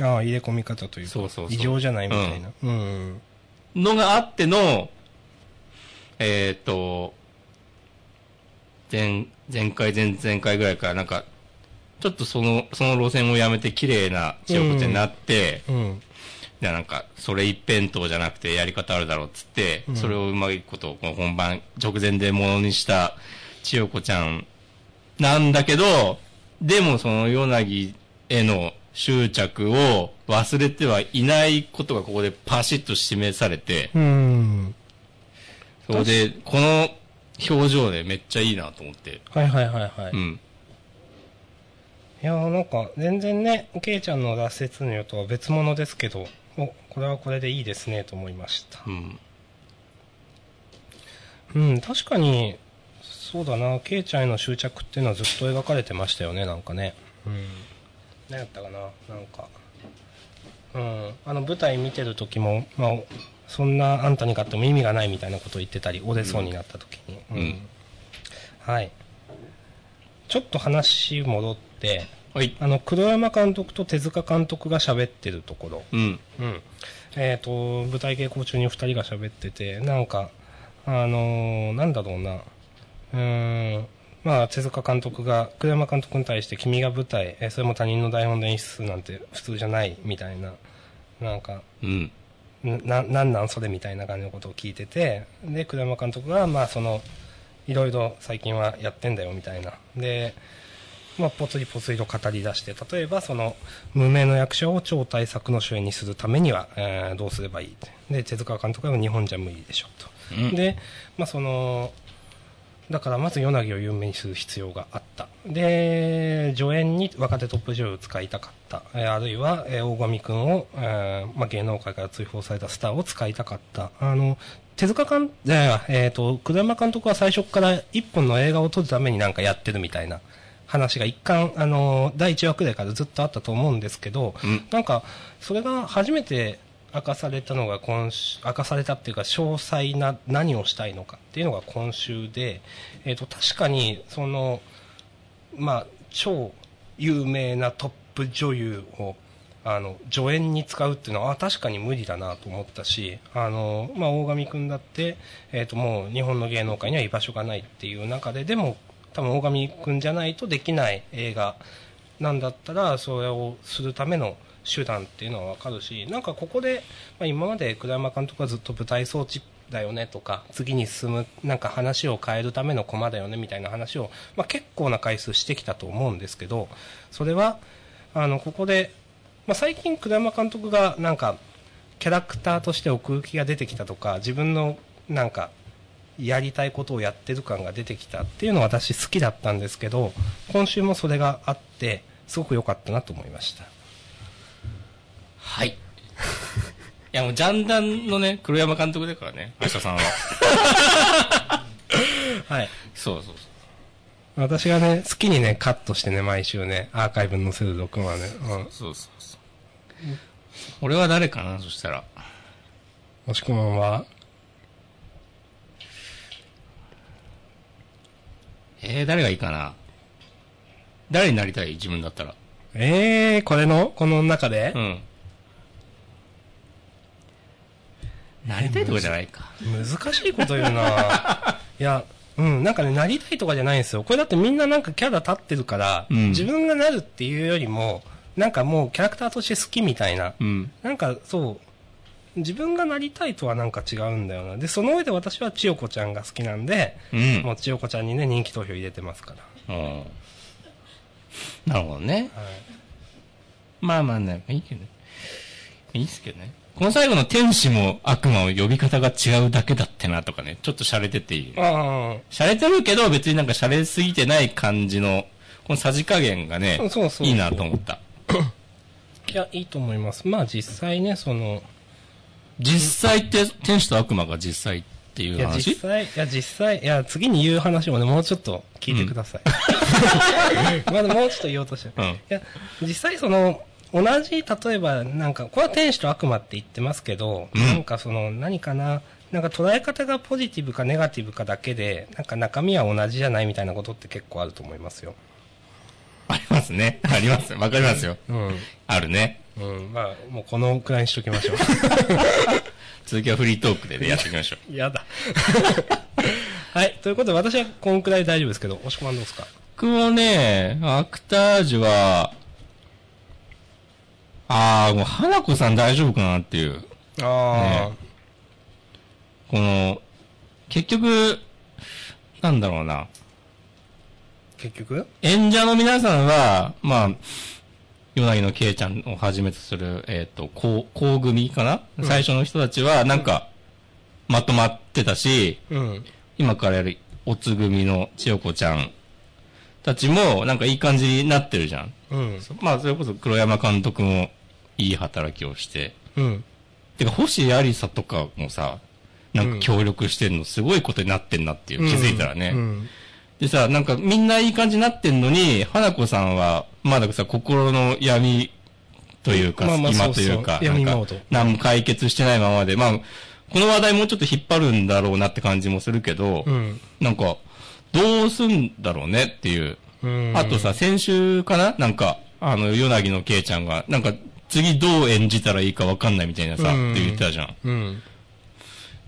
ああ、入れ込み方というか、そうそうそう異常じゃないみたいな。うん。のがあっての、えっ、と、前、前回、前々回ぐらいからなんか、ちょっとその、その路線をやめて綺麗な千代子ちゃんになって、うん。でなんか、それ一辺倒じゃなくてやり方あるだろうっつって、うんそれをうまいこと、この本番直前でものにした千代子ちゃんなんだけど、でもそのヨナギへの執着を忘れてはいないことがここでパシッと示されて、うん。それで、この表情でめっちゃいいなと思って。はいはいはいはい。いうん。やーなんか、全然ね、ケイちゃんの脱雪のとは別物ですけど、お、これはこれでいいですね、と思いました。うん。うん、確かに、そうだな、ケイちゃんへの執着っていうのはずっと描かれてましたよね、なんかね。うん。何やったかな、なんか。うん、あの舞台見てる時も、まあ、そんなあんたに買っても意味がないみたいなことを言ってたり、折れそうになった時に。うんはい。ちょっと話戻って、はい。あの、黒山監督と手塚監督が喋ってるところ。うん。うん。えっ、と、舞台稽古中に二人が喋ってて、なんか、あのーなんだろうな。うーん。まあ、手塚監督が、栗山監督に対して君が舞台、えーそれも他人の台本で演出なんて普通じゃない、みたいな、なんか、うん。な、なんなんそれみたいな感じのことを聞いてて、で、栗山監督が、まあ、その、いろいろ最近はやってんだよ、みたいな。で、まあ、ぽつりぽつりと語り出して、例えば、その、無名の役者を超大作の主演にするためには、えーどうすればいい。で、手塚監督は日本じゃ無理でしょ、と。うんで、まあ、その、だからまずヨナギを有名にする必要があった。で、助演に若手トップ女優を使いたかった。えーあるいは、えー大神くんを、えーまあ、芸能界から追放されたスターを使いたかった。あの、手塚監、えーえーと、黒山監督は最初から一本の映画を撮るためになんかやってるみたいな話が一貫、あの、第1話くらいからずっとあったと思うんですけど、うんなんか、それが初めて明かされたのが今週、明かされたっていうか、詳細な何をしたいのかっていうのが今週で、えっ、と、確かに、その、まあ、超有名なトップ女優を、あの、助演に使うっていうのは、あ確かに無理だなと思ったし、あの、まあ、大神くんだって、えっ、と、もう日本の芸能界には居場所がないっていう中で、でも、多分大神くんじゃないとできない映画なんだったら、それをするための手段っていうのはわかるし、なんかここで、まあ、今まで栗山監督はずっと舞台装置だよねとか、次に進む、なんか話を変えるための駒だよねみたいな話を、まあ、結構な回数してきたと思うんですけど、それは、あの、ここで、まあ、最近栗山監督がなんか、キャラクターとして奥行きが出てきたとか、自分のなんか、やりたいことをやってる感が出てきたっていうのは私好きだったんですけど、今週もそれがあって、すごく良かったなと思いました。はい。いやもう、ジャンダンのね、黒山監督だからね、明日さんは。[LAUGHS] はい。そうそう私がね、好きにね、カットしてね、毎週ね、アーカイブに載せる録音はね、うん。そう。そうそう。俺は誰かな、そしたら。もしくまんは、えー、誰がいいかな。誰になりたい自分だったら。えー、これのこの中で？う、ん。なりたいとかじゃないか。難しいこと言うな [LAUGHS] いや、うん、なんかね、なりたいとかじゃないんですよ。これだってみんななんかキャラ立ってるから、うん自分がなるっていうよりも、なんかもうキャラクターとして好きみたいな。うん。なんかそう、自分がなりたいとはなんか違うんだよな。で、その上で私は千代子ちゃんが好きなんで、うん。もう千代子ちゃんにね、人気投票入れてますから。うん。なるほどね。はい。まあまあね、いいけどね。いいっすけどね。この最後の天使も悪魔を呼び方が違うだけだってなとかね、ちょっと洒落てていい。あ洒落てるけど別になんか洒落すぎてない感じの、このさじ加減がねそうそういいなと思った。あ、[COUGHS] いや、いいと思います。まあ実際ね、その、実際って天使と悪魔が実際っていいうや、話実際、いや、実際、いや、次に言う話もね、もうちょっと聞いてください。[LAUGHS] まだもうちょっと言おうとしてる。うんいや、実際その、同じ、例えば、なんか、これは天使と悪魔って言ってますけど、うんなんかその、何かな、なんか捉え方がポジティブかネガティブかだけで、なんか中身は同じじゃないみたいなことって結構あると思いますよ。ありますね。[LAUGHS] あります。わかりますよ。うん。あるね。うん。まあ、もうこのくらいにしときましょう。[LAUGHS] 続きはフリートークでねやっていきましょう。[LAUGHS] やだ。はい。ということで、私はこんくらい大丈夫ですけど、押し込まんどうですか？僕もね、アクタージュは、あー、もう花子さん大丈夫かなっていう。あねこの、結局、なんだろうな。結局？演者の皆さんは、まあ、ヨナギのケイちゃんをはじめとする、えっ、と、こう、こう組かな、最初の人たちは、なんか、まとまってたし、うん。今からやる、おつ組の千代子ちゃんたちも、なんかいい感じになってるじゃん。うん。まあ、それこそ黒山監督もいい働きをして。うん。てか、星ありさとかもさ、なんか協力してんのすごいことになってんなっていう、気づいたらね。うん。でさ、なんかみんないい感じになってんのに、花子さんは、まださ、心の闇というか、まあまあ今そうそうというか、なんか何も解決してないままで、まあ、この話題もうちょっと引っ張るんだろうなって感じもするけど、うん。なんか、どうすんだろうねっていう。うん。あとさ、先週かな？なんか、あの、ヨナギのケイちゃんが、なんか、次どう演じたらいいかわかんないみたいなさ、うんって言ってたじゃん。うん。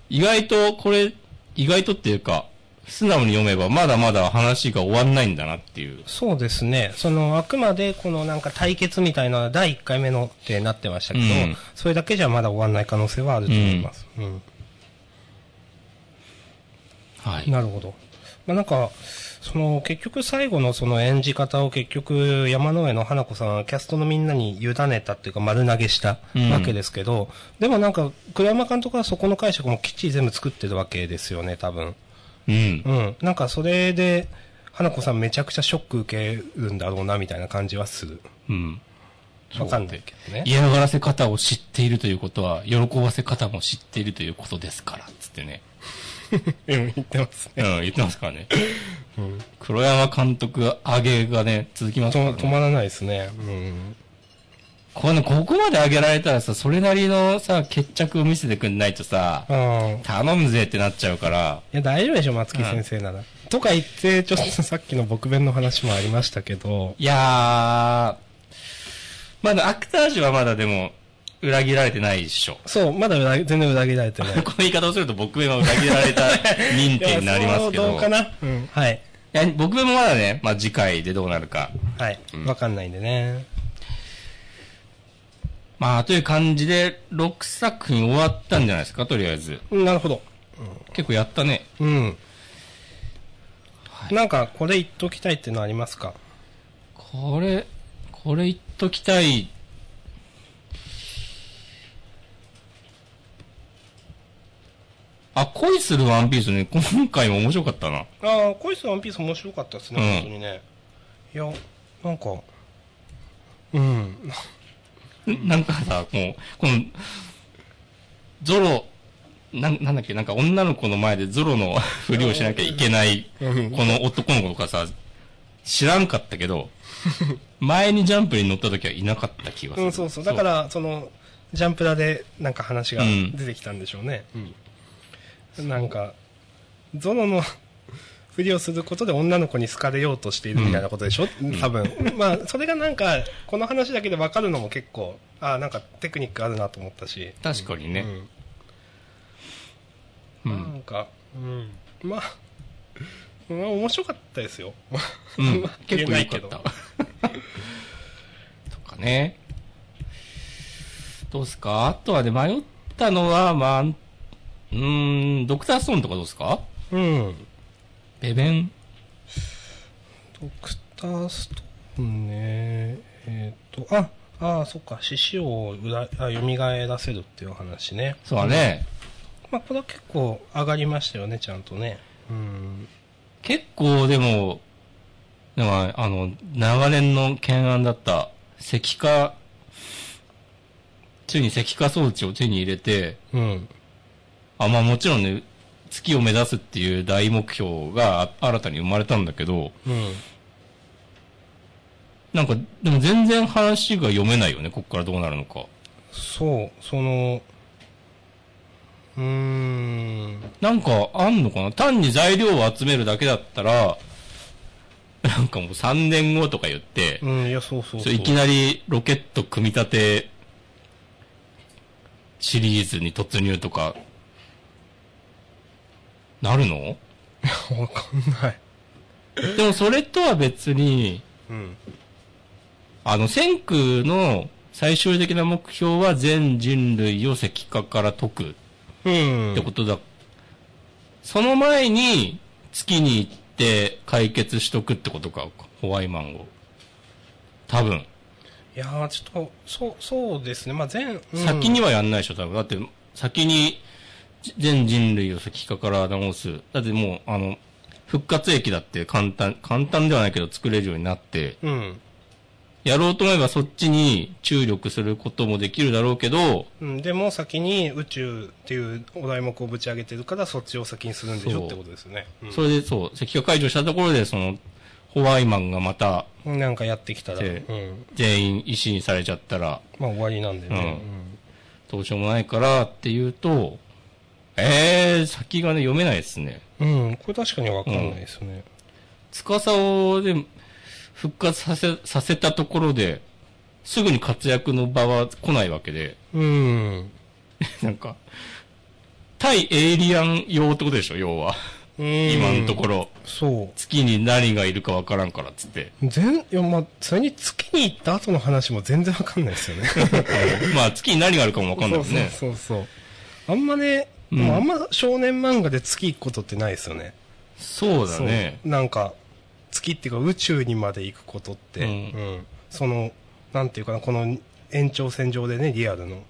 意外と、これ、意外とっていうか、素直に読めば、まだまだ話が終わんないんだなっていう。そうですね。その、あくまでこのなんか対決みたいな第1回目のってなってましたけど、うんそれだけじゃまだ終わんない可能性はあると思います。うん。はい。なるほど。まあなんか、その結局最後のその演じ方を結局山の上の花子さんはキャストのみんなに委ねたっていうか丸投げしたうんわけですけど、でもなんか黒山監督はそこの解釈もきっちり全部作ってるわけですよね、多分。うん。うん。なんかそれで、花子さんめちゃくちゃショック受けるんだろうなみたいな感じはする。うん。わかんないけどね。嫌がらせ方を知っているということは、喜ばせ方も知っているということですから、つってね。うん、言ってますうん、ね。言ってますからね。黒山監督上げがね、続きますから、ね。と止まらないですね。うん。これね、ここまで上げられたらさ、それなりのさ、決着を見せてくんないとさ、ああ。頼むぜってなっちゃうから、いや、大丈夫でしょ、松木先生なら。とか言って、ちょっと [LAUGHS] さっきの僕弁の話もありましたけど、いやー、まだアクタージュはまだでも、裏切られてないでしょ。そう、まだ裏全然裏切られてない。[LAUGHS] この言い方をすると僕弁は裏切られた認定になりますけど。そうどうかな？うん。はい。僕弁もまだね、まあ次回でどうなるか。はい。わかんないんでね。まあという感じで、6作品終わったんじゃないですか、とりあえず。うんなるほど。結構やったね。うん。なんか、これ言っときたいっていうのありますか？これ、これ言っときたい。あ、恋するワンピースね、今回も面白かったな。ああ、恋するワンピース面白かったですね、うん本当にね。いや、なんか、うん。[LAUGHS] なんかさ、もう、この、ゾロ、なん、なんだっけ、なんか女の子の前でゾロの [LAUGHS] ふりをしなきゃいけない、こうんの男の子とかさ、知らんかったけど、[LAUGHS] 前にジャンプに乗った時はいなかった気がする。うん、そうそう。だから、その、ジャンプラでなんか話がうん出てきたんでしょうね。うん。なんか、ゾロのふりをすることで女の子に好かれようとしているみたいなことでしょ、多分。まあ、それがなんか、この話だけで分かるのも結構、ああ、なんかテクニックあるなと思ったし。確かにね。うん。うんなんか、うん。まあ、まあ面白かったですよ。うんまあ、結構言えないけど良かった。とかね。どうすか？あとはね、迷ったのは、まあ、うーん、ドクターストーンとかどうすか？うん。ベベン？ドクターストーンね。えっ、と、あ、ああ、そっか、獅子王を蘇らせるっていうお話ね。そうだね。まあ、これは結構上がりましたよね、ちゃんとね。うん。結構でも、でもあの、長年の懸案だった石化、ついに石化装置を手に入れて、うん。あ、まあもちろんね、月を目指すっていう大目標があ新たに生まれたんだけど、うん。なんか、でも全然話が読めないよね、こっからどうなるのか。そう、その、うーん。なんか、あんのかな？単に材料を集めるだけだったら、なんかもう3年後とか言って、うん、いや、そうそうそういきなりロケット組み立てシリーズに突入とか、なるの？わかんない。でもそれとは別に、うん。あの、千空の最終的な目標は全人類を石化から解くうん。ってことだ。その前に月に行って解決しとくってことか、ホワイマンを。多分。いやー、ちょっと、そう、そうですね。まあ、全、うん先にはやんないでしょ、多分。だって、先に全人類を石化から直す。だってもう、あの、復活液だって簡単、簡単ではないけど作れるようになって、うん。やろうと思えばそっちに注力することもできるだろうけど、うん、でも先に宇宙っていうお題目をぶち上げてるから、そっちを先にするんでしょってことですよね。うんそれでそう、石化解除したところで、その、ホワイマンがまたなんかやってきたら、でうん。全員石にされちゃったら、まあ終わりなんでね。どうしようもないからっていうと、えー、先がね、読めないですね。うん。うん、これ確かにわかんないですね。司をで復活させ、させたところで、すぐに活躍の場は来ないわけで、うん。[LAUGHS] なんか、対エイリアン用ってことでしょ、要は。うん。今のところ。そう。月に何がいるかわからんからっつって。全、いや、まあ、それに月に行った後の話も全然わかんないですよね。[LAUGHS] まあ、月に何があるかもわかんないもんね。そうそうそうそう。あんまね、うんもうあんま少年漫画で月行くことってないですよね。そうだね。なんか、月っていうか宇宙にまで行くことって、ううんん。その、なんていうかな、この延長線上でね、リアルの。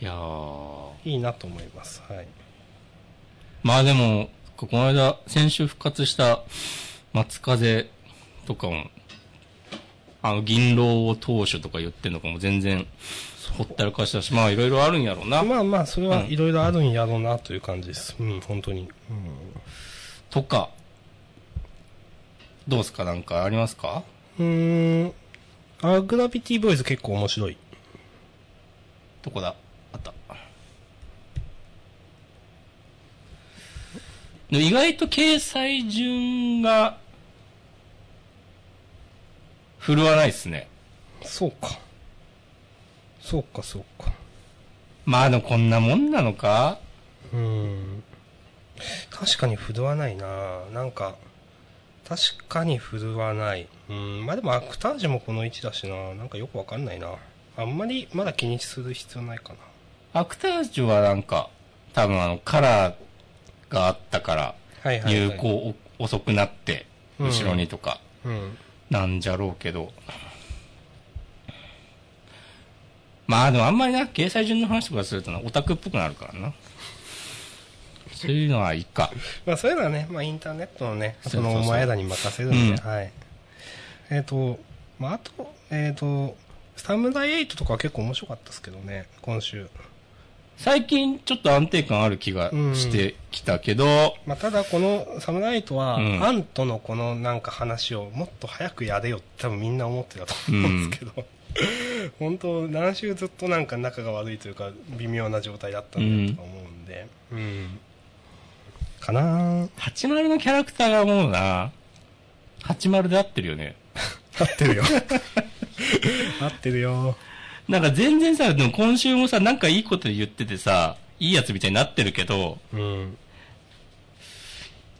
いやー。いいなと思います。はい。まあでも、この間、先週復活した松風とかも、あの、銀狼を当主とか言ってんのかも全然、ほったらかしたし、まあいろいろあるんやろうな。まあまあ、それはいろいろあるんやろうなという感じです。うん、本当に。とか、どうすか？なんかありますか？うん。うーん。あ、グラビティボーイズ結構面白い。どこだ？あった。意外と掲載順が、振るわないっすね。そうか。そうか、そうか。まあでもこんなもんなのか？うん。確かに振るわないななんか、確かに振るわない。うん。まあでもアクタージュもこの位置だしななんかよくわかんないなあんまりまだ気にする必要ないかな。アクタージュはなんか、多分あの、カラーがあったから、はいはい、はい。有効お遅くなって、うん後ろにとか、うん。なんじゃろうけど。まあでもあんまりな、掲載順の話とかするとな、オタクっぽくなるからな。そういうのはいいか。[LAUGHS] まあそういうのはね、まあインターネットのね、そうそうそうそのお前らに任せるんで、うんはい。えっ、と、まああと、えっ、と、サムライエイトとかは結構面白かったですけどね、今週。最近ちょっと安定感ある気がしてきたけど、まあ、ただこのサムライトは、うんアンとのこのなんか話をもっと早くやれよって多分みんな思ってたと思うんですけど、[LAUGHS] 本当何週ずっとなんか仲が悪いというか微妙な状態だったんだと思うんで、うん。かなー80のキャラクターがもうな、80で合ってるよね。合ってるよ。[LAUGHS] 合ってるよ。なんか全然さ、でも今週もさ、なんかいいこと言っててさ、いいやつみたいになってるけど、うん。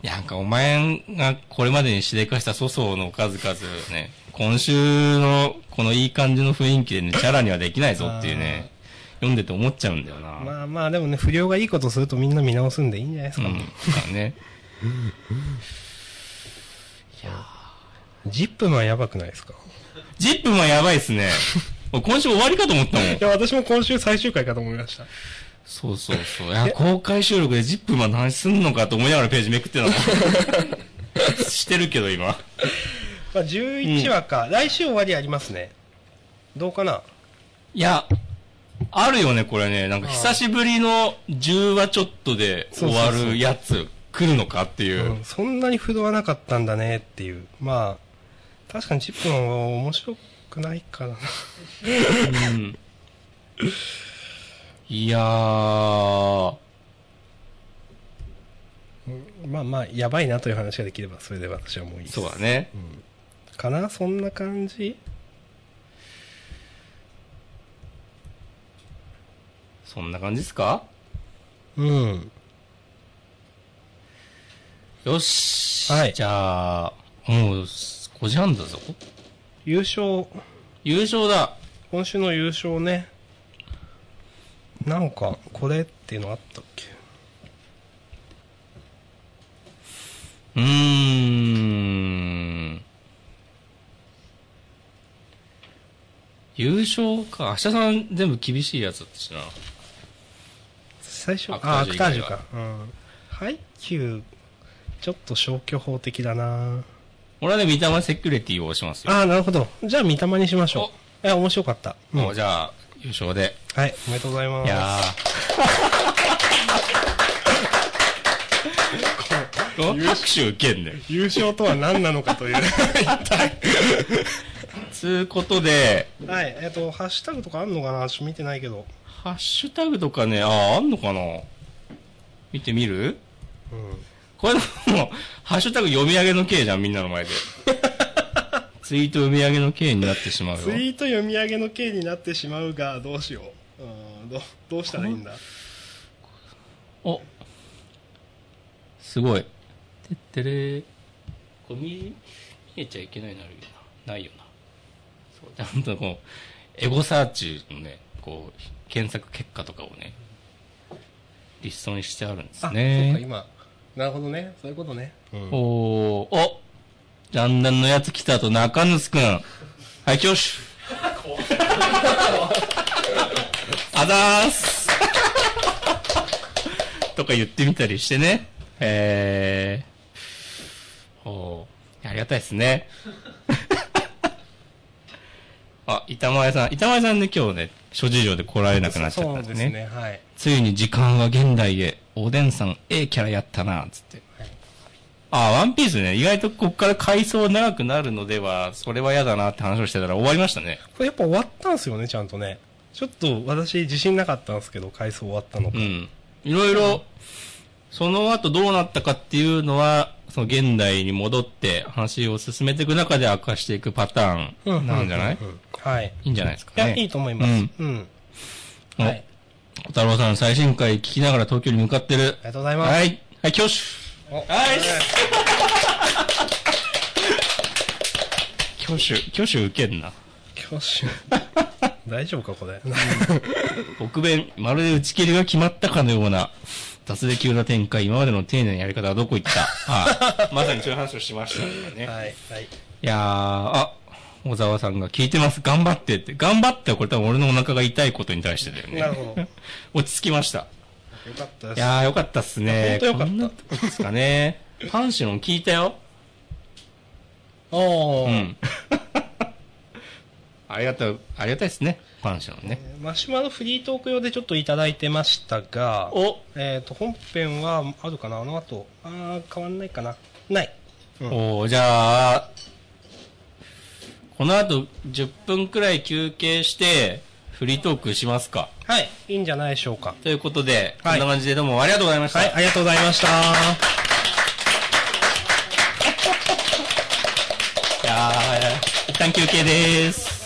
いや、なんかお前がこれまでにしでかした粗相の数々ね、今週のこのいい感じの雰囲気でね、チャラにはできないぞっていうね、読んでて思っちゃうんだよな。まあまあ、でもね、不良がいいことするとみんな見直すんでいいんじゃないですか。うん。まあね。[LAUGHS] ジップマンやばくないですか？ジップマンやばいっすね。俺 [LAUGHS] 今週終わりかと思ったもんい。や、私も今週最終回かと思いました。そうそうそう。いや、公開収録でジップマンの話すんのかと思いながらページめくってたの。[LAUGHS] してるけど今。まあ、11話か、来週終わりありますね。どうかな？いや、あるよね、これね。なんか久しぶりの10話ちょっとで終わるやつ来るのかっていう。うん、そんなに不動はなかったんだねっていう。まあ、確かにジップマンは面白くないからな。うんいやー、まあまあ、やばいなという話ができれば、それで私はもういいです。そうだね。かなそんな感じそんな感じですか？うん。よし。はいじゃあ、もう5時半だぞ。優勝、優勝だ。今週の優勝ね。なんか、これっていうのあったっけ？うーん。優勝か。明日さん全部厳しいやつだったしな。最初、あ、アクタージュか。うん。ハイキュー、ちょっと消去法的だな俺はね、見た目セキュリティを押しますよ。ああ、なるほど。じゃあ、見たまにしましょう。いや、面白かった。うんもうじゃあ、優勝で。はい、おめでとうございます。いやー。[LAUGHS] 拍手受けんねん。優勝とは何なのかという。[LAUGHS] つうことで、はい、えっ、と、ハッシュタグとかあんのかな？ちょっと見てないけど。ハッシュタグとかね、ああ、あんのかな？見てみる？うん。これもう、ハッシュタグ読み上げの刑じゃん、みんなの前で。[LAUGHS] ツイート読み上げの刑になってしまうよ。ツイート読み上げの刑になってしまうが、どうしよう。うん、どどうしたらいいんだ？お。すごい。てってれー。これ見、見えちゃいけないなるよな。ないよな。ちゃんとこう、エゴサーチのね、こう、検索結果とかをね、リストにしてあるんですあ、そうか、ね。今。なるほどね。そういうことね。うん。おー、おジャンダンのやつ来たと中西くん。はい、挙手。あざーす。とか言ってみたりしてね。えー、おー、ありがたいですね。あ、板前さん。板前さんね、今日ね、諸事情で来られなくなっちゃったんですね。そうですね。はい。ついに時間は現代へ。おでんさん、ええキャラやったな、つって。あ、ワンピースね、意外とこっから回想長くなるのでは、それは嫌だなって話をしてたら終わりましたね。これやっぱ終わったんすよね、ちゃんとね。ちょっと私自信なかったんですけど、回想終わったのか。うん。いろいろ、その後どうなったかっていうのは、その現代に戻って話を進めていく中で明かしていくパターンなんじゃない、うんうんうんはい。いいんじゃないですかいや、ね。いいと思います。うんうん。おはい。小太郎さん最新回聞きながら東京に向かってる。ありがとうございます。はい。はい、挙手。おはい。[LAUGHS] 挙手、挙手受けんな。教師。[LAUGHS] 大丈夫か、これ。[LAUGHS] 奥弁、まるで打ち切りが決まったかのような、雑で急な展開、今までの丁寧なやり方はどこ行った？[LAUGHS] はい。まさにそういう話をしましたよね。はい。はい。いやー、あ、小沢さんが聞いてます。頑張ってって。頑張ってはこれ多分俺のお腹が痛いことに対してだよね。なるほど。よ [LAUGHS] 落ち着きました。かったです。いやー、よかったっすね。いやほんとよかったことこですかね。パンシロン聞いたよ。おー。うん。ありがとう、ありがたいですね。パンシロンね。マシュマロフリートーク用でちょっといただいてましたが、おえっ、と、本編はあるかな？あの後。あー、変わんないかな？ない。うんおーじゃあ、この後10分くらい休憩して、フリートークしますか。はい。いいんじゃないでしょうか。ということで、はいこんな感じでどうもありがとうございました。はい、ありがとうございました。[LAUGHS] いやー一旦休憩です。